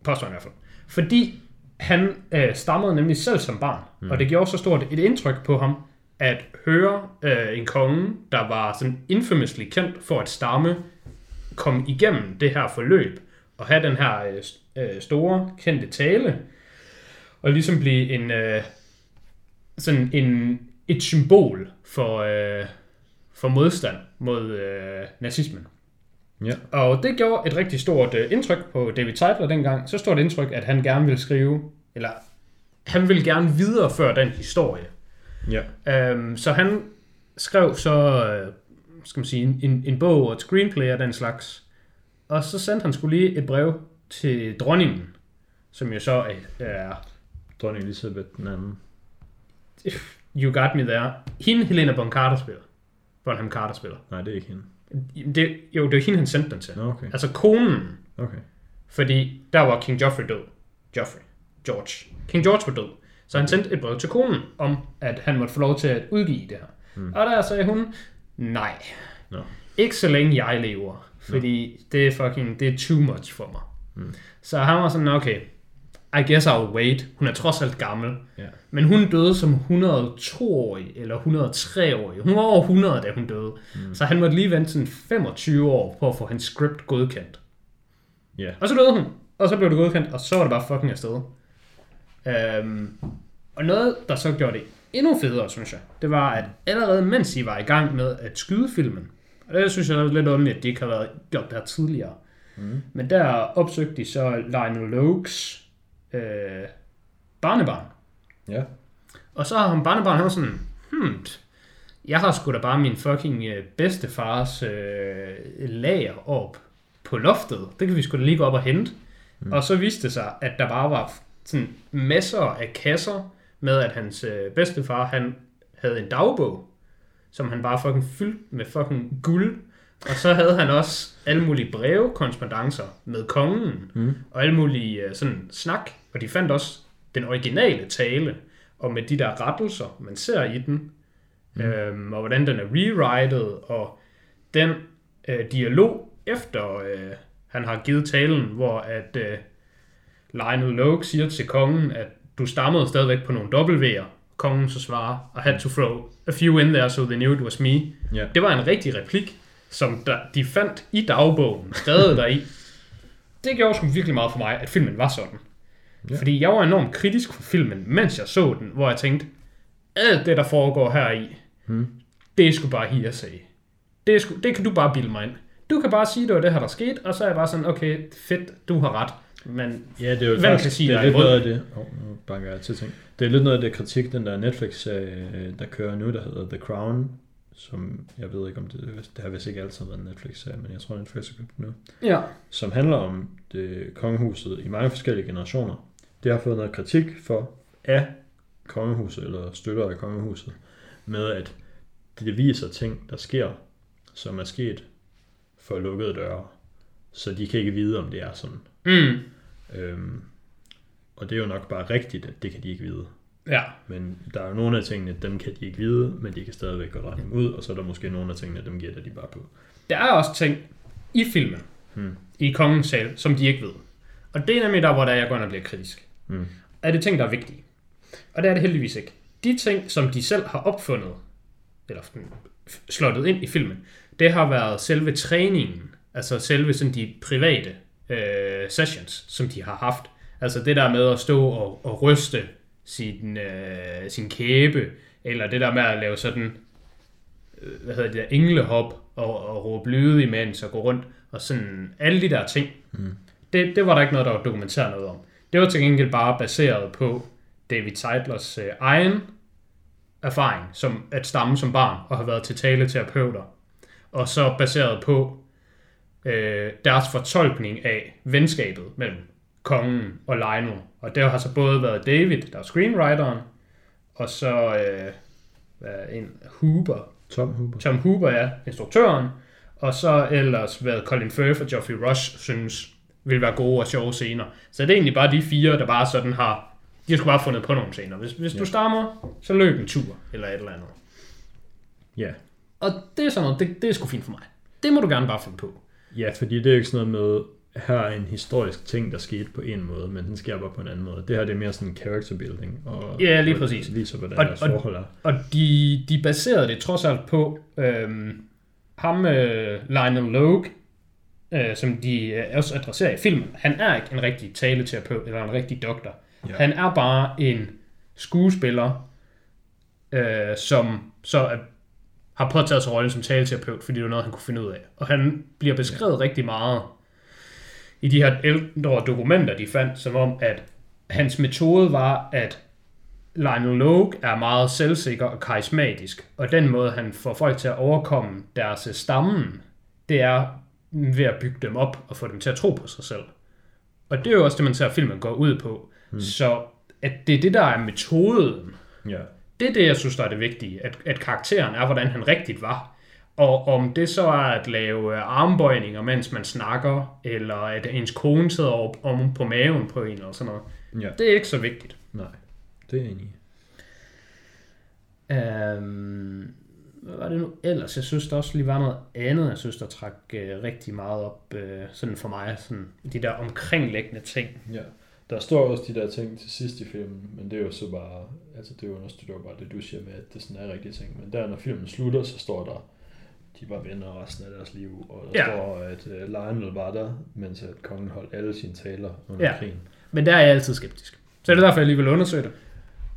S2: Påstår han i hvert fald. Fordi han øh, stammede nemlig selv som barn. Mm. Og det gjorde så stort et indtryk på ham, at høre øh, en konge, der var sådan infamously kendt for at stamme, kom igennem det her forløb, og have den her øh, øh, store, kendte tale, og ligesom blive en, øh, sådan en, et symbol for, øh, for modstand mod øh, nazismen.
S1: Ja.
S2: Og det gjorde et rigtig stort øh, indtryk på David Seidler dengang. Så stort indtryk, at han gerne ville skrive, eller han ville gerne videreføre den historie.
S1: Ja.
S2: Øhm, så han skrev så, øh, skal man sige, en, en bog og et screenplay og den slags. Og så sendte han skulle lige et brev til dronningen, som jo så er, er
S1: Dronning Elisabeth den anden.
S2: You Got Me There. Hende Helena Bonham Carter spiller. Bonham Carter spiller.
S1: Nej, det er ikke hende.
S2: Det, jo, det var hende, han sendte den til.
S1: Okay.
S2: Altså konen,
S1: Okay.
S2: fordi der var King Joffrey død. Joffrey. George. King George var død. Så han sendte et brev til konen om, at han måtte få lov til at udgive det her. Mm. Og der sagde hun, nej.
S1: Nå.
S2: Ikke så længe jeg lever. Fordi det er fucking, det er too much for mig.
S1: Mm.
S2: Så han var sådan, okay, I guess I'll wait. Hun er trods alt gammel.
S1: Ja.
S2: Men hun døde som 102-årig, eller 103-årig. Hun var over 100, da hun døde. Mm. Så han måtte lige vente sådan 25 år på at få hans script godkendt.
S1: Ja.
S2: Og så døde hun, og så blev det godkendt, og så var det bare fucking afsted. Øhm, og noget, der så gjorde det endnu federe, synes jeg, det var, at allerede mens de var i gang med at skyde filmen, og det synes jeg er lidt underligt, at de ikke har været gjort det her tidligere, mm. men der opsøgte de så Lionel Lokes øh, barnebarn.
S1: Ja.
S2: Og så har han barnebarn, han var sådan, hmm, jeg har sgu da bare min fucking øh, bedstefars øh, lager op på loftet. Det kan vi sgu da lige gå op og hente. Mm. Og så viste det sig, at der bare var sådan masser af kasser med, at hans øh, bedstefar, han havde en dagbog, som han bare fucking fyldte med fucking guld. Og så havde han også alle mulige breve, korrespondencer med kongen, mm. og alle mulige øh, sådan snak. Og de fandt også den originale tale, og med de der rettelser, man ser i den, mm. øhm, og hvordan den er rewritet, og den øh, dialog efter øh, han har givet talen, hvor at øh, Lionel Logue siger til kongen, at du stammede stadigvæk på nogle W'er. Kongen så svarer, I had to throw a few in there, so they knew it was me.
S1: Ja.
S2: Det var en rigtig replik, som der, de fandt i dagbogen, skrevet deri. Det gjorde sgu virkelig meget for mig, at filmen var sådan.
S1: Ja.
S2: Fordi jeg var enormt kritisk for filmen, mens jeg så den, hvor jeg tænkte, alt det, der foregår her i,
S1: Hmm.
S2: det er sgu bare hearsay. Det, er sgu, det kan du bare bilde mig ind. Du kan bare sige, det var det her, der skete, og så er jeg bare sådan, okay, fedt, du har ret. Men
S1: Ja, det er jo
S2: Hvem
S1: faktisk,
S2: kan sige
S1: det er lidt noget af det. Oh, nu banker jeg til ting. Det er lidt noget af det kritik, den der Netflix-serie, øh, der kører nu, der hedder The Crown, som jeg ved ikke om det, det har vist ikke altid været en Netflix-serie, men jeg tror Netflix har købt den nu,
S2: ja,
S1: som handler om det kongehuset i mange forskellige generationer. Det har fået noget kritik for af kongehuset, eller støtter af kongehuset, med at det viser ting, der sker, som er sket for lukkede døre, så de kan ikke vide, om det er sådan.
S2: mm,
S1: Øhm, og det er jo nok bare rigtigt, at det kan de ikke vide.
S2: Ja,
S1: Men der er jo nogle af tingene, dem kan de ikke vide, men de kan stadigvæk godt regne dem ud, og så er der måske nogle af tingene, dem gætter de bare på.
S2: der er også ting i filmen,
S1: Hmm.
S2: i kongens sal, som de ikke ved. Og det er nemlig der, hvor der jeg går ind og bliver kritisk.
S1: Hmm.
S2: Er det ting, der er vigtige? Og det er det heldigvis ikke. De ting, som de selv har opfundet, eller slottet ind i filmen, det har været selve træningen, altså selve sådan de private øh, sessions, som de har haft. Altså det der med at stå og, og ryste sin, øh, sin kæbe, eller det der med at lave sådan, øh, hvad hedder det der, englehop, og, og råbe lyde imens, og gå rundt, og sådan alle de der ting.
S1: Mm.
S2: Det, det var der ikke noget, der var dokumenteret noget om. Det var til gengæld bare baseret på David Seidlers øh, egen erfaring som at stamme som barn og have været til taleterapeuter. Og så baseret på øh, deres fortolkning af venskabet mellem kongen og Lionel. Og det har så både været David, der er screenwriteren, og så øh, hvad er en Huber,
S1: Tom Huber.
S2: Tom Huber er instruktøren, og så ellers været Colin Firth og Geoffrey Rush synes vil være gode og sjove scener. Så det er egentlig bare de fire, der bare sådan har, de har sgu bare fundet på nogle scener. Hvis, hvis ja. du stammer, så løb en tur, eller et eller andet.
S1: Ja.
S2: Og det er sådan noget, det, det er sgu fint for mig. Det må du gerne bare finde på.
S1: ja, fordi det er jo ikke sådan noget med, her er en historisk ting, der skete på en måde, men den sker bare på en anden måde. Det her det er mere sådan en character building, og,
S2: Ja, lige
S1: og
S2: præcis.
S1: viser, hvordan
S2: Og-
S1: deres
S2: og-
S1: forhold er.
S2: Og de, de baserede det trods alt på øhm, ham, øh, Lionel Logue, øh, som de øh, også adresserer i filmen. Han er ikke en rigtig taleterapeut eller en rigtig doktor.
S1: Ja.
S2: Han er bare en skuespiller, øh, som så er, har påtaget sig rollen som taleterapeut, fordi det var noget, han kunne finde ud af. Og han bliver beskrevet ja. rigtig meget i de her ældre dokumenter, de fandt, som om, at hans metode var at Lionel Logue er meget selvsikker og karismatisk, og den måde, han får folk til at overkomme deres stammen, det er ved at bygge dem op og få dem til at tro på sig selv. Og det er jo også det, man ser filmen går ud på. Mm. Så at det er det, der er metoden.
S1: Ja.
S2: Det er det, jeg synes, der er det vigtige. At, at karakteren er, hvordan han rigtigt var. Og om det så er at lave øh, armbøjninger, mens man snakker, eller at ens kone sidder op om på maven på en eller sådan noget.
S1: Ja.
S2: Det er ikke så vigtigt.
S1: Nej, det er jeg enig i.
S2: Øhm, hvad var det nu ellers? Jeg synes, der også lige var noget andet, jeg synes, der trak øh, rigtig meget op, øh, sådan for mig, sådan de der omkringliggende ting.
S1: Ja. Der står også de der ting til sidst i filmen, men det er jo så bare, altså det understøtter jo bare det, du siger med, at det sådan er rigtige ting. Men der, når filmen slutter, så står der, de var venner resten af deres liv, og der
S2: Ja.
S1: står, at uh, Lionel var der, mens at kongen holdt alle sine taler under
S2: Ja.
S1: krigen.
S2: Men der er jeg altid skeptisk. Så det er derfor, jeg lige vil undersøge det.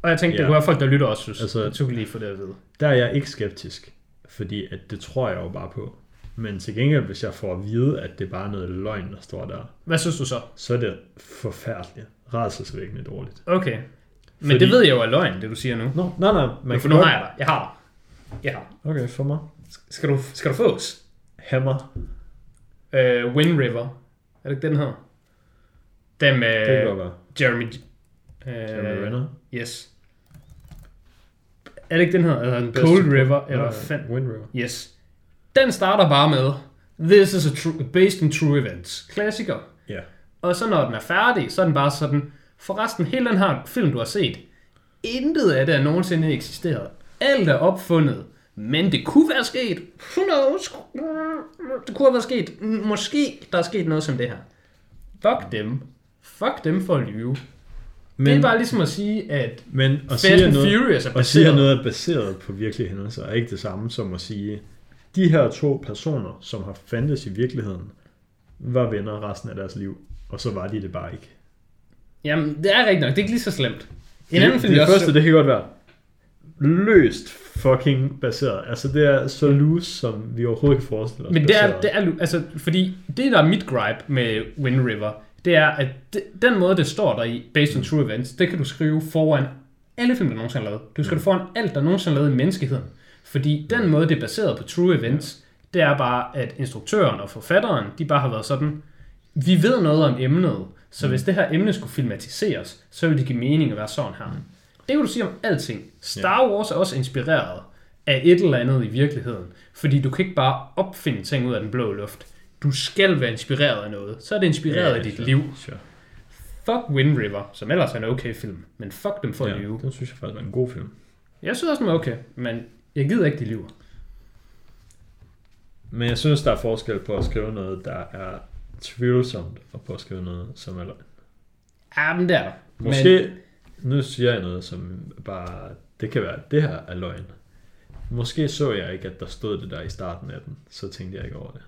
S2: Og jeg tænkte, ja. det kunne være folk, der lytter også synes. Altså, jeg tog lige for det at vide.
S1: Der er jeg ikke skeptisk, fordi at det tror jeg jo bare på. Men til gengæld, hvis jeg får at vide, at det er bare noget løgn, der står der,
S2: Hvad synes du så?
S1: så er det forfærdeligt. Rædselsvækkende dårligt.
S2: Okay. Men Fordi... Det ved jeg jo er løgn, det du siger nu.
S1: Nå, nej, nej.
S2: Man for nu har jeg dig. Jeg har dig. Jeg har dig.
S1: Okay, for mig.
S2: Skal du, skal du fås?
S1: Hammer.
S2: Uh, Wind River. Er det ikke den her? Den med
S1: Det kan godt være.
S2: Jeremy... Uh,
S1: Jeremy Renner.
S2: Yes. Er det ikke den her? Eller
S1: Best
S2: Cold River? Eller
S1: Nej,
S2: fan...
S1: Wind River.
S2: Yes. Den starter bare med, This is a true, based on true events. Klassiker.
S1: Ja.
S2: Og så når den er færdig, så er den bare sådan, forresten, hele den her film, du har set, intet af det er nogensinde eksisteret. Alt er opfundet. Men det kunne være sket. Who knows? Det kunne have været sket. Måske der er sket noget som det her. Fuck dem. Fuck dem for at lyve. Men, det er bare ligesom at sige, at
S1: men at
S2: Fast
S1: sige,
S2: and
S1: noget,
S2: Furious er
S1: at sige, at
S2: baseret.
S1: noget er baseret på virkelige hændelser, er ikke det samme som at sige, de her to personer, som har fandtes i virkeligheden, var venner resten af deres liv, og så var de det bare ikke.
S2: jamen, det er rigtigt nok. Det er ikke lige så slemt. En
S1: det,
S2: anden film,
S1: det,
S2: også
S1: første, det kan godt være løst fucking baseret. Altså, det er så loose, som vi overhovedet kan forestille os.
S2: Men det er, det er, altså, fordi det, der er mit gripe med Wind River, det er, at det, den måde, det står der i, based on true events, det kan du skrive foran alle film, der nogensinde er lavet. Du skal mm. foran alt, der nogensinde er lavet i menneskeheden. Fordi den måde, det er baseret på true events, det er bare, at instruktøren og forfatteren, de bare har været sådan, vi ved noget om emnet, så hvis det her emne skulle filmatiseres, så ville det give mening at være sådan her. Det kan du sige om alting. Star Wars er også inspireret af et eller andet i virkeligheden. Fordi du kan ikke bare opfinde ting ud af den blå luft. Du skal være inspireret af noget. Så er det inspireret
S1: Ja,
S2: af dit
S1: sure,
S2: liv.
S1: Sure.
S2: Fuck Wind River, som ellers er en okay film. Men fuck dem for at
S1: Ja,
S2: lyve.
S1: den synes jeg faktisk var en god film.
S2: Jeg synes også, den er okay. Men jeg gider ikke, de lyver.
S1: Men jeg synes, der er forskel på at skrive noget, der er tvivlsomt, og på at skrive noget, som er løgn.
S2: Ja, men det er der.
S1: Måske, men... nu siger jeg noget, som bare, det kan være, det her er løgn. Måske så jeg ikke, at der stod det der i starten af den, så tænkte jeg ikke over det.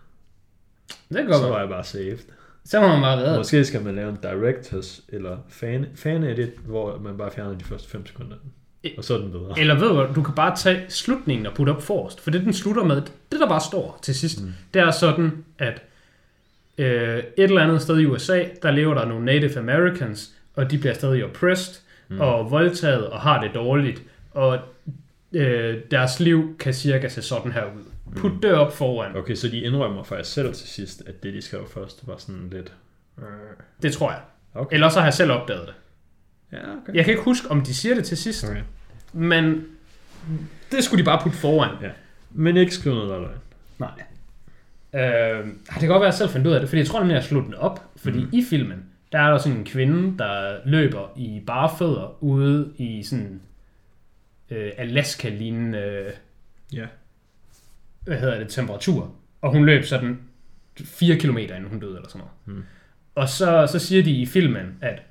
S2: Det kan godt
S1: Så var jeg bare saved.
S2: Så må man bare redde.
S1: Måske skal man lave en directors eller fan, fan edit, hvor man bare fjerner de første 5 sekunder af den. Og så er den bedre.
S2: Eller ved du hvad, du kan bare tage slutningen og putte op forrest. For det, den slutter med, det der bare står til sidst, mm. det er sådan, at øh, et eller andet sted i USA, der lever der nogle Native Americans, og de bliver stadig oppressed, mm. og voldtaget, og har det dårligt, og øh, deres liv kan cirka se sådan her ud. Put det op foran.
S1: Okay, så de indrømmer faktisk selv til sidst, at det de skrev først var sådan lidt... øh,
S2: Det tror jeg.
S1: Okay.
S2: Ellers så har jeg selv opdaget det.
S1: Ja, okay.
S2: Jeg kan ikke huske, om de siger det til sidst,
S1: okay.
S2: men det skulle de bare putte foran.
S1: Ja. Men ikke skrive noget, løgn.
S2: Nej. Øh, det kan godt være, at jeg selv fandt ud af det, fordi jeg tror nemlig, at jeg slog den op. Fordi mm. i filmen, der er der sådan en kvinde, der løber i bare fødder ude i sådan øh, Alaska-lignende, øh,
S1: Ja.
S2: hvad hedder det, temperatur. Og hun løb sådan 4 km inden hun døde eller sådan noget.
S1: Mm.
S2: Og så, så siger de i filmen, at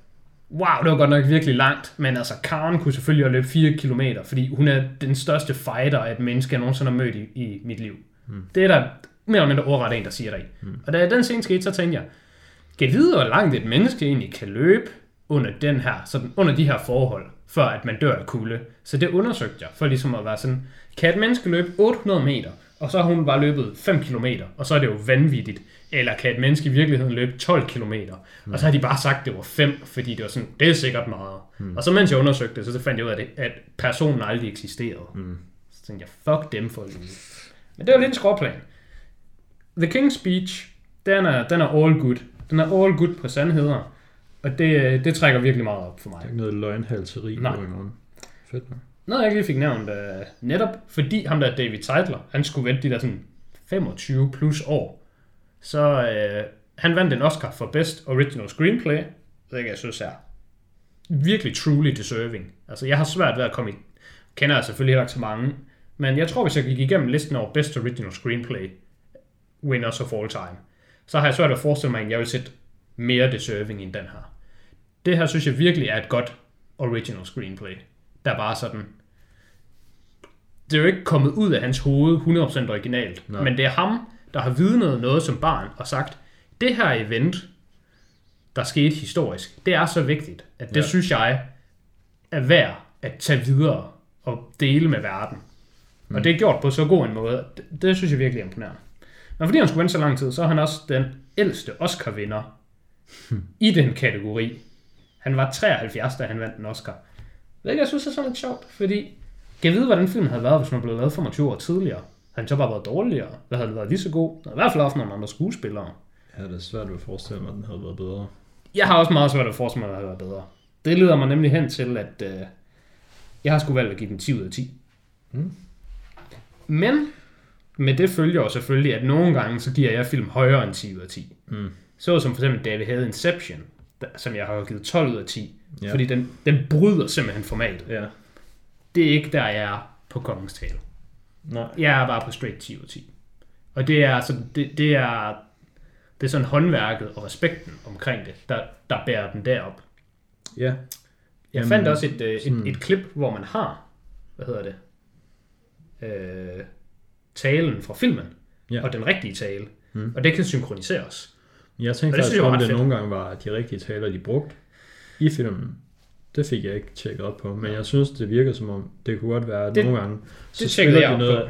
S2: wow, det var godt nok virkelig langt, men altså Karen kunne selvfølgelig have løbet 4 km, fordi hun er den største fighter af et menneske, jeg nogensinde har mødt i, i mit liv. Mm. Det er der mere eller mindre ordret en, der siger i. Mm. Og da den scene skete, så tænkte jeg, kan jeg vide, hvor langt et menneske egentlig kan løbe under, den her, sådan, under de her forhold, før at man dør af kulde. Så det undersøgte jeg, for ligesom at være sådan, kan et menneske løbe 800 meter og så har hun bare løbet 5 km, og så er det jo vanvittigt. Eller kan et menneske i virkeligheden løbe 12 km? Mm. Og så har de bare sagt, at det var 5, fordi det var sådan, det er sikkert meget. Mm. Og så mens jeg undersøgte det, så fandt jeg ud af, det, at personen aldrig eksisterede. Mm. Så tænkte jeg, fuck dem for at Men det var lidt en skråplan. The King's Speech, den er, den er all good. Den er all good på sandheder. Og det, det trækker virkelig meget op for mig.
S1: Det er ikke noget løgnhalseri
S2: Nej.
S1: på i morgen. Fedt nok.
S2: Noget jeg ikke lige fik nævnt, uh, netop fordi ham der David Seidler, han skulle vente de der sådan 25 plus år, så uh, han vandt en Oscar for Best Original Screenplay, det jeg synes er virkelig truly deserving. Altså jeg har svært ved at komme i, kender jeg selvfølgelig ikke så mange, men jeg tror hvis jeg gik igennem listen over Best Original Screenplay winners of all time, så har jeg svært at forestille mig, at jeg vil sætte mere deserving end den her. Det her synes jeg virkelig er et godt original screenplay der bare sådan... Det er jo ikke kommet ud af hans hoved 100% originalt, Nej. men det er ham, der har vidnet noget som barn og sagt, det her event, der skete historisk, det er så vigtigt, at det ja. synes jeg er værd at tage videre og dele med verden. Mm. Og det er gjort på så god en måde. Det, det synes jeg virkelig er imponerende. Men fordi han skulle vente så lang tid, så er han også den ældste Oscar-vinder i den kategori. Han var 73, da han vandt en Oscar. Det jeg synes er sådan lidt sjovt, fordi kan jeg vide, hvordan filmen havde været, hvis den blev lavet 25 år tidligere? Havde den så bare været dårligere? Eller havde den været lige så god? I hvert fald også nogle andre skuespillere.
S1: Ja, det er svært at forestille mig, at den havde været bedre.
S2: Jeg har også meget svært at forestille mig, at den havde været bedre. Det leder mig nemlig hen til, at øh, jeg har sgu valgt at give den 10 ud af 10. Mm. Men med det følger jo selvfølgelig, at nogle gange, så giver jeg film højere end 10 ud af 10. Mm. Så som for eksempel, da vi havde Inception, som jeg har givet 12 ud af 10. Ja. Fordi den, den bryder simpelthen formatet. Ja. Det er ikke der, jeg er på kongens tale. Nej. Jeg er bare på straight 10 ud af 10. Og det er, altså, det, det er, det er sådan håndværket og respekten omkring det, der, der bærer den derop. Ja. Jeg Jamen, fandt også et, et, et, et klip, hvor man har, hvad hedder det, øh, talen fra filmen, ja. og den rigtige tale. Mm. Og det kan synkroniseres.
S1: Jeg tænkte faktisk, at det nogle gange var de rigtige taler, de brugte i filmen. Det fik jeg ikke tjekket op på, men jeg synes, det virker som om, det kunne godt være, at det, nogle gange, så det spiller de noget, på.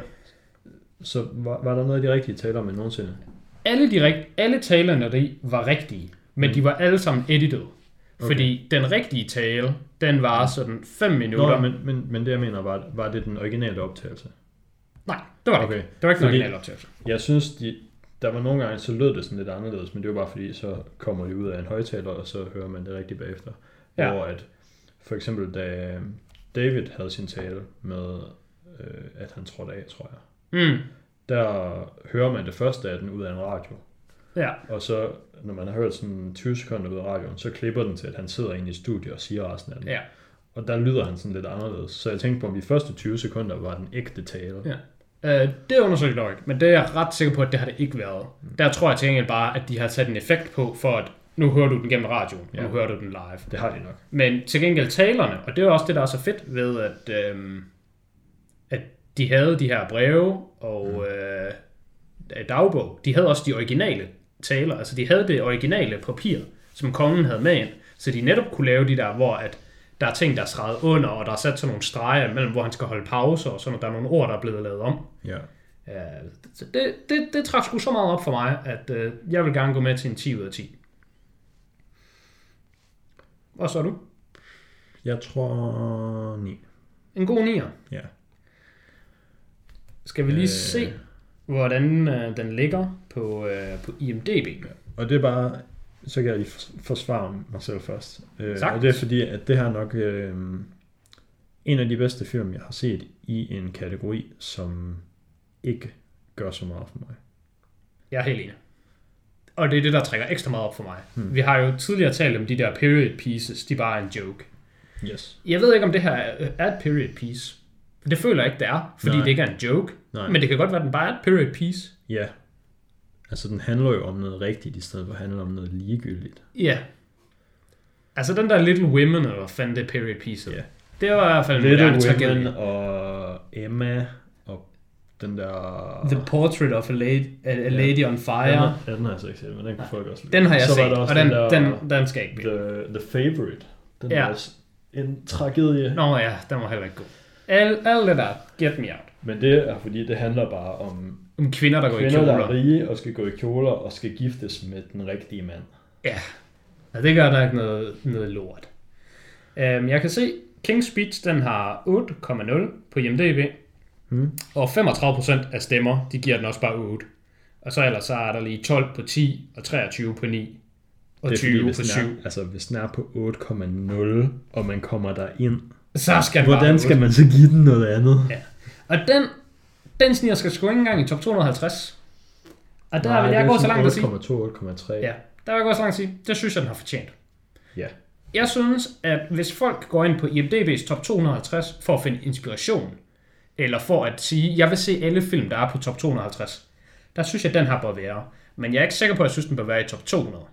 S1: så var, var der noget af de rigtige taler med nogensinde?
S2: Alle, de rigt, alle talerne der var rigtige, men mm. de var alle sammen edited. Okay. Fordi den rigtige tale, den var sådan 5 minutter.
S1: Nå, men, men, men det jeg mener, var, var det den originale optagelse?
S2: Nej, det var det okay. ikke. Det var ikke den originale optagelse.
S1: Jeg synes, de, der var nogle gange, så lød det sådan lidt anderledes, men det var bare fordi, så kommer de ud af en højtaler, og så hører man det rigtigt bagefter. Ja. Hvor at, for eksempel da David havde sin tale med, øh, at han trådte af, tror jeg. Mm. Der hører man det første af den ud af en radio. Ja. Og så, når man har hørt sådan 20 sekunder ud af radioen, så klipper den til, at han sidder inde i studiet og siger resten af den. Ja. Og der lyder han sådan lidt anderledes. Så jeg tænkte på, om de første 20 sekunder var den ægte tale. Ja.
S2: Uh, det undersøgte jeg ikke, men det er jeg ret sikker på, at det har det ikke været. Mm. Der tror jeg til gengæld bare, at de har sat en effekt på, for at nu hører du den gennem radioen, og ja. nu hører du den live.
S1: Det har de nok.
S2: Men til gengæld talerne, og det er også det, der er så fedt ved, at, øhm, at de havde de her breve og mm. øh, dagbog, de havde også de originale taler, altså de havde det originale papir, som kongen havde med ind, så de netop kunne lave de der, hvor at der er ting, der er streget under, og der er sat sådan nogle streger mellem, hvor han skal holde pause, og sådan, at der er nogle ord, der er blevet lavet om. Ja. Ja, det, det, det trækker sgu så meget op for mig, at øh, jeg vil gerne gå med til en 10 ud af 10. Hvad så du?
S1: Jeg tror 9.
S2: En god 9'er?
S1: Ja.
S2: Skal vi lige øh... se, hvordan øh, den ligger på, øh, på IMDb? Ja.
S1: Og det er bare så kan jeg lige forsvare mig selv først. Øh, og det er fordi, at det her nok øh, en af de bedste film, jeg har set i en kategori, som ikke gør så meget for mig.
S2: Jeg er helt enig. Og det er det, der trækker ekstra meget op for mig. Hmm. Vi har jo tidligere talt om de der period pieces, de bare er en joke.
S1: Yes.
S2: Jeg ved ikke, om det her er et period piece. Det føler jeg ikke, det er, fordi Nej. det ikke er en joke. Nej. Men det kan godt være, at den bare er et period piece.
S1: Ja, Altså, den handler jo om noget rigtigt, i stedet for at handle om noget ligegyldigt.
S2: Ja. Altså, den der Little Women, eller hvad fanden det period piece ja. det var i hvert fald en
S1: Little Women tragedie. og Emma, og den der...
S2: The Portrait of a Lady, a lady ja. on Fire. Den
S1: har, ja, den har jeg så ikke set, men den kan folk også lide.
S2: Den har jeg så set, og den, den, der, den, den skal ikke
S1: blive. The, the Favorite. Den ja. er også en tragedie.
S2: Nå ja, den var heller ikke god. Alt, alt det der, get me out.
S1: Men det er fordi, det handler bare om
S2: Om kvinder, der går
S1: kvinder,
S2: i
S1: der
S2: kjoler.
S1: er rige og skal gå i kjoler og skal giftes med den rigtige mand.
S2: Ja, ja det gør der ikke noget, noget lort. Um, jeg kan se, King's Speech den har 8,0 på IMDb,
S1: Hmm.
S2: og 35% af stemmer, de giver den også bare 8. Og så ellers så er der lige 12 på 10, og 23 på 9, og
S1: det er
S2: 20
S1: fordi,
S2: på
S1: hvis
S2: 7.
S1: den er, altså, hvis den er på 8,0, og man kommer der ind,
S2: Så skal bare
S1: hvordan
S2: have
S1: skal
S2: 8.
S1: man så give den noget andet?
S2: Ja. Og den, den sniger skal sgu ikke engang i top 250. Og der vil jeg gå så langt at sige,
S1: 8,2, 8,3.
S2: Ja, der vil jeg gå så langt at sige, det synes jeg, den har fortjent.
S1: Ja.
S2: Jeg synes, at hvis folk går ind på IMDb's top 250 for at finde inspiration, eller for at sige, jeg vil se alle film, der er på top 250, der synes jeg, at den her bør være. Men jeg er ikke sikker på, at jeg synes, den bør være i top 200.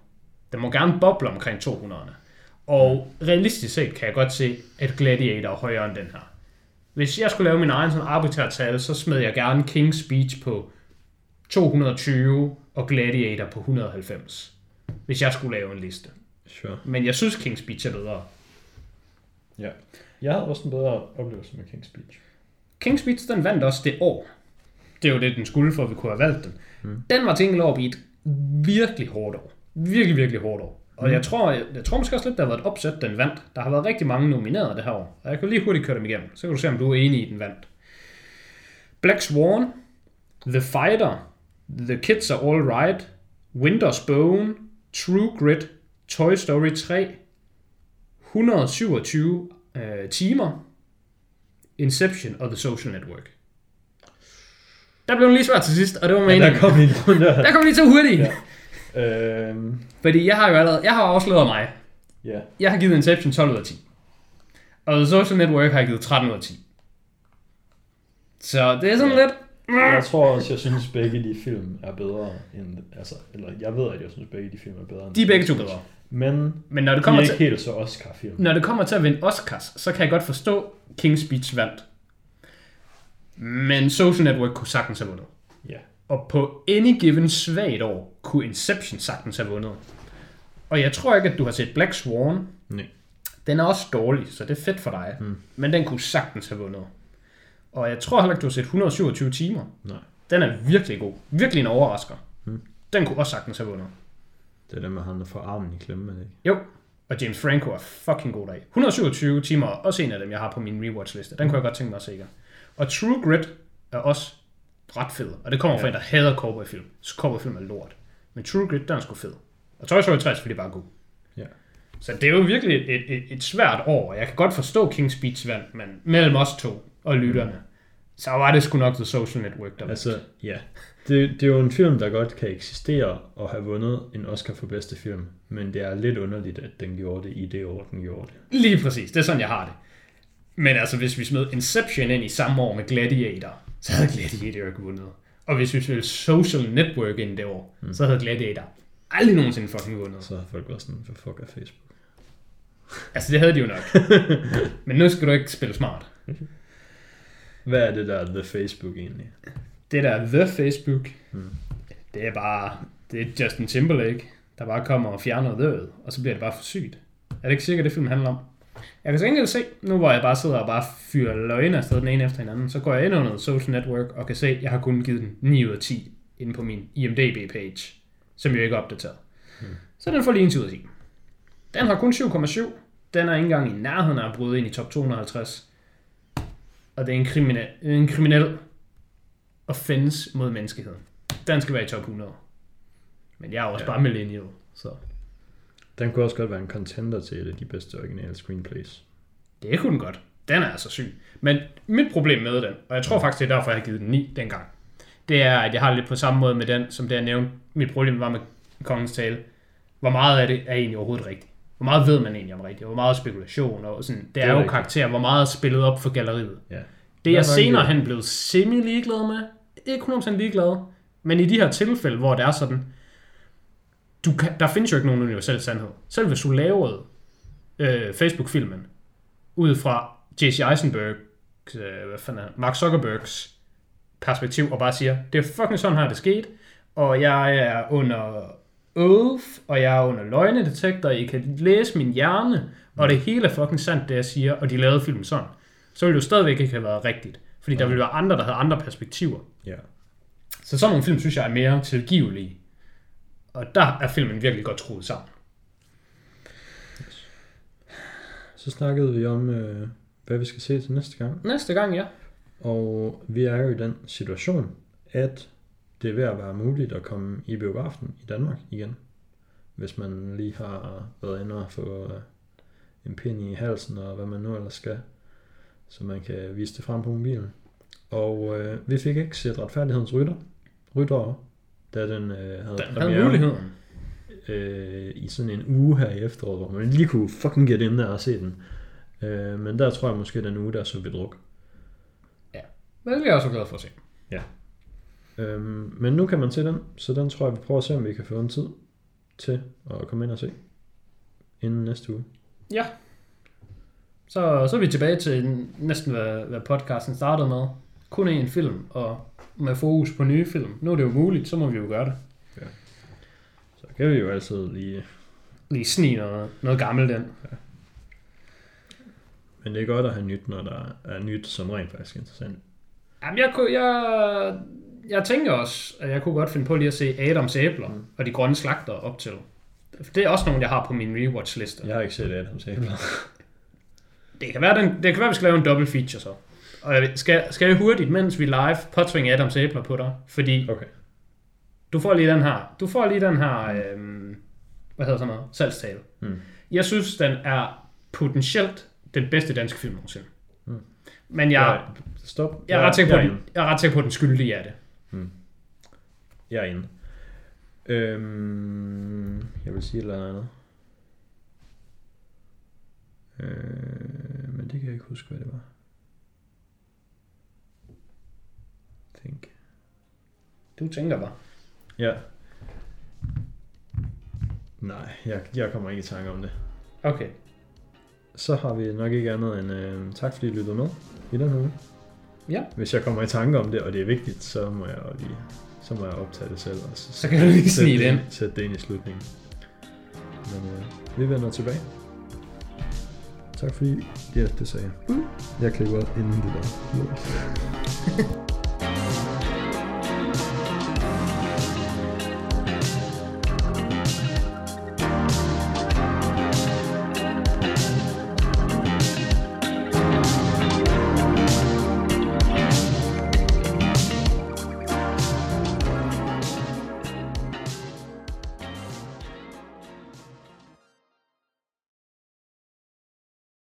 S2: Den må gerne boble omkring 200'erne. Og realistisk set kan jeg godt se, at Gladiator er højere end den her. Hvis jeg skulle lave min egen sådan arbitrære tal, så smed jeg gerne King's Speech på 220 og Gladiator på 190. Hvis jeg skulle lave en liste.
S1: Sure.
S2: Men jeg synes, King's Speech er bedre.
S1: Ja. Jeg havde også en bedre oplevelse med King's Speech.
S2: King's Speech, den vandt også det år. Det er jo det, den skulle, for at vi kunne have valgt den. Mm. Den var til op i et virkelig hårdt år. Virkelig, virkelig hårdt år. Og jeg tror, jeg, jeg tror måske også lidt, der har været et opsæt, den vandt. Der har været rigtig mange nomineret det her år. Og jeg kan lige hurtigt køre dem igennem. Så kan du se, om du er enig i, den vandt. Black Swan, The Fighter, The Kids Are All Right, Winter's Bone, True Grit, Toy Story 3, 127 øh, timer, Inception og The Social Network. Der blev den lige svært til sidst, og det var
S1: Ja,
S2: meningen.
S1: der kom runde der.
S2: der kom lige så hurtigt.
S1: Ja. Øhm,
S2: Fordi jeg har jo allerede, jeg har afsløret mig.
S1: ja.
S2: Jeg har givet Inception 12 ud af 10. Og The Social Network har jeg givet 13 ud af 10. Så det er sådan
S1: Ja.
S2: lidt...
S1: Jeg tror også, jeg synes, begge de film er bedre end... Altså, eller jeg ved, at jeg synes, begge de film er bedre end...
S2: De er begge to bedre.
S1: Men
S2: Men når det
S1: de
S2: kommer
S1: er
S2: til,
S1: ikke helt så Oscar-film.
S2: når det kommer til at vinde Oscars, så kan jeg godt forstå, King's Speech vandt. Men Social Network kunne sagtens have vundet.
S1: Ja.
S2: Og på any given svagt år, kunne Inception sagtens have vundet. Og jeg tror ikke, at du har set Black Swan.
S1: Nej.
S2: Den er også dårlig, så det er fedt for dig. Mm. Men den kunne sagtens have vundet. Og jeg tror heller ikke, du har set 127 timer.
S1: Nej.
S2: Den er virkelig god. Virkelig en overrasker. Mm. Den kunne også sagtens have vundet.
S1: Det er det med ham, der får armen i klemme, er det ikke?
S2: Jo, og James Franco er fucking god dag. 127 timer er også en af dem, jeg har på min rewatch-liste. Den kunne jeg godt tænke mig at se igen. Og True Grit er også ret fed. Og det kommer fra
S1: Ja.
S2: en, der hader cowboyfilm. Så cowboyfilm er lort. Men True Grit, den er sgu fed. Og Toy Story 3 er selvfølgelig bare god.
S1: Ja.
S2: Så det er jo virkelig et, et, et, svært år. og Jeg kan godt forstå King's Speech vand, men mellem os to og lytterne, så var det sgu nok The Social Network, der
S1: Altså, ja. Det, det er jo en film, der godt kan eksistere og have vundet en Oscar for bedste film. Men det er lidt underligt, at den gjorde det i det år, den gjorde det.
S2: Lige præcis, det er sådan, jeg har det. Men altså, hvis vi smed Inception ind i samme år med Gladiator, så havde Gladiator ikke vundet. Og hvis vi smed Social Network ind det år, mm. så havde Gladiator aldrig nogensinde fucking vundet.
S1: Så har folk været sådan, hvad fuck er Facebook?
S2: Altså, det havde de jo nok. Men nu skal du ikke spille smart.
S1: Hvad er det der The Facebook egentlig?
S2: Det der The Facebook, mm. det er bare, det er Justin Timberlake, der bare kommer og fjerner The, og så bliver det bare for sygt. Er det ikke sikkert, det film handler om? Jeg kan så enkelt se, nu hvor jeg bare sidder og bare fyrer løgne afsted den ene efter hinanden, så går jeg ind under Social Network og kan se, at jeg har kun givet den 9 ud af 10 inde på min IMDb-page, som jo ikke er opdateret. Hmm. Så den får lige en 10 ud af 10. Den har kun 7,7. Den er ikke engang i nærheden af at bryde ind i top 250. Og det er en kriminel, en kriminel offense mod menneskeheden. Den skal være i top 100. Men jeg er også
S1: ja.
S2: bare millennial, så
S1: Den kunne også godt være en contender til et af de bedste originale screenplays.
S2: det kunne den godt. Den er altså syg. Men mit problem med den, og jeg tror faktisk, det er derfor, jeg har givet den 9 dengang, det er, at jeg har lidt på samme måde med den, som det jeg nævnte. Mit problem var med Kongens Tale. Hvor meget af det er egentlig overhovedet rigtigt? Hvor meget ved man egentlig om rigtigt? Hvor meget spekulation? Og sådan, det, det er, jo
S1: rigtigt.
S2: karakter. Hvor meget er spillet op for galleriet?
S1: Ja.
S2: Det er jeg
S1: er
S2: senere hen blevet semi-ligeglad med. Ikke 100% ligeglad. Men i de her tilfælde, hvor det er sådan, du kan, der findes jo ikke nogen universel sandhed. Selv hvis du lavede øh, Facebook-filmen, ud fra J.C. Eisenberg, øh, hvad fanden er? Mark Zuckerbergs perspektiv, og bare siger, det er fucking sådan her, det skete, og jeg er under oath, og jeg er under løgnedetektor, I kan læse min hjerne, og det hele er fucking sandt, det jeg siger, og de lavede filmen sådan, så ville det jo stadigvæk ikke have været rigtigt. Fordi der ville være andre, der havde andre perspektiver.
S1: Ja.
S2: Så sådan nogle film, synes jeg, er mere tilgivelige. Og der er filmen virkelig godt skruet sammen.
S1: Så snakkede vi om, øh, hvad vi skal se til næste gang.
S2: Næste gang, ja.
S1: Og vi er jo i den situation, at det er ved at være muligt at komme i biografen i Danmark igen. Hvis man lige har været inde og få øh, en pind i halsen og hvad man nu ellers skal. Så man kan vise det frem på mobilen. Og øh, vi fik ikke set retfærdighedens rytter, ryttere, da den øh, havde
S2: Den havde
S1: premiere
S2: muligheden.
S1: øh, i sådan en uge her i efteråret, hvor man lige kunne fucking get ind der og se den. Øh, men der tror jeg måske, den uge der så vi druk.
S2: Men det er jeg også glad for at se.
S1: Øhm, men nu kan man se den, så den tror jeg, vi prøver at se, om vi kan få en tid til at komme ind og se inden næste uge.
S2: Ja. Så, så er vi tilbage til næsten, hvad, hvad podcasten startede med. Kun én film, og med fokus på nye film. Nu er det jo muligt, så må vi jo gøre det.
S1: Så kan vi jo altid lige...
S2: Lige snige noget, noget gammelt ind.
S1: Men det er godt at have nyt, når der er nyt, som rent faktisk er interessant.
S2: Jamen, jeg, kunne, jeg, jeg tænker også, at jeg kunne godt finde på lige at se Adams æbler mm. og de grønne slagter op til. Det er også nogle, jeg har på min rewatch-liste.
S1: Jeg har ikke set Adams æbler.
S2: Det kan være, den, det kan være, vi skal lave en double feature så. Og jeg, skal, skal jeg hurtigt, mens vi live, påtvinge Adams æbler på dig? Fordi
S1: Okay.
S2: du får lige den her, du får lige den her, øhm, hvad hedder sådan noget, salgstale.
S1: Mm.
S2: Jeg synes, den er potentielt den bedste danske film nogensinde.
S1: Mm.
S2: Men jeg,
S1: Ja, stop.
S2: jeg, er ret sikker på,
S1: jeg,
S2: den, jeg er ret sikker på, at den skyldige er det.
S1: jeg er inde. Øhm, jeg vil sige et eller andet. Øh, men det kan jeg ikke huske, hvad det var. Think.
S2: Du tænker bare.
S1: Ja. Nej, jeg, jeg kommer ikke i tanke om det.
S2: Okay.
S1: Så har vi nok ikke andet end øh, tak fordi I lyttede med i den her uge.
S2: Ja.
S1: Hvis jeg kommer i tanke om det, og det er vigtigt, så må jeg lige så må jeg optage det selv. Og så,
S2: Så kan du lige snige det ind.
S1: Sætte det ind i slutningen. Men øh, vi vender tilbage. Tak fordi... Ja, det sagde jeg. Jeg klipper inden det der.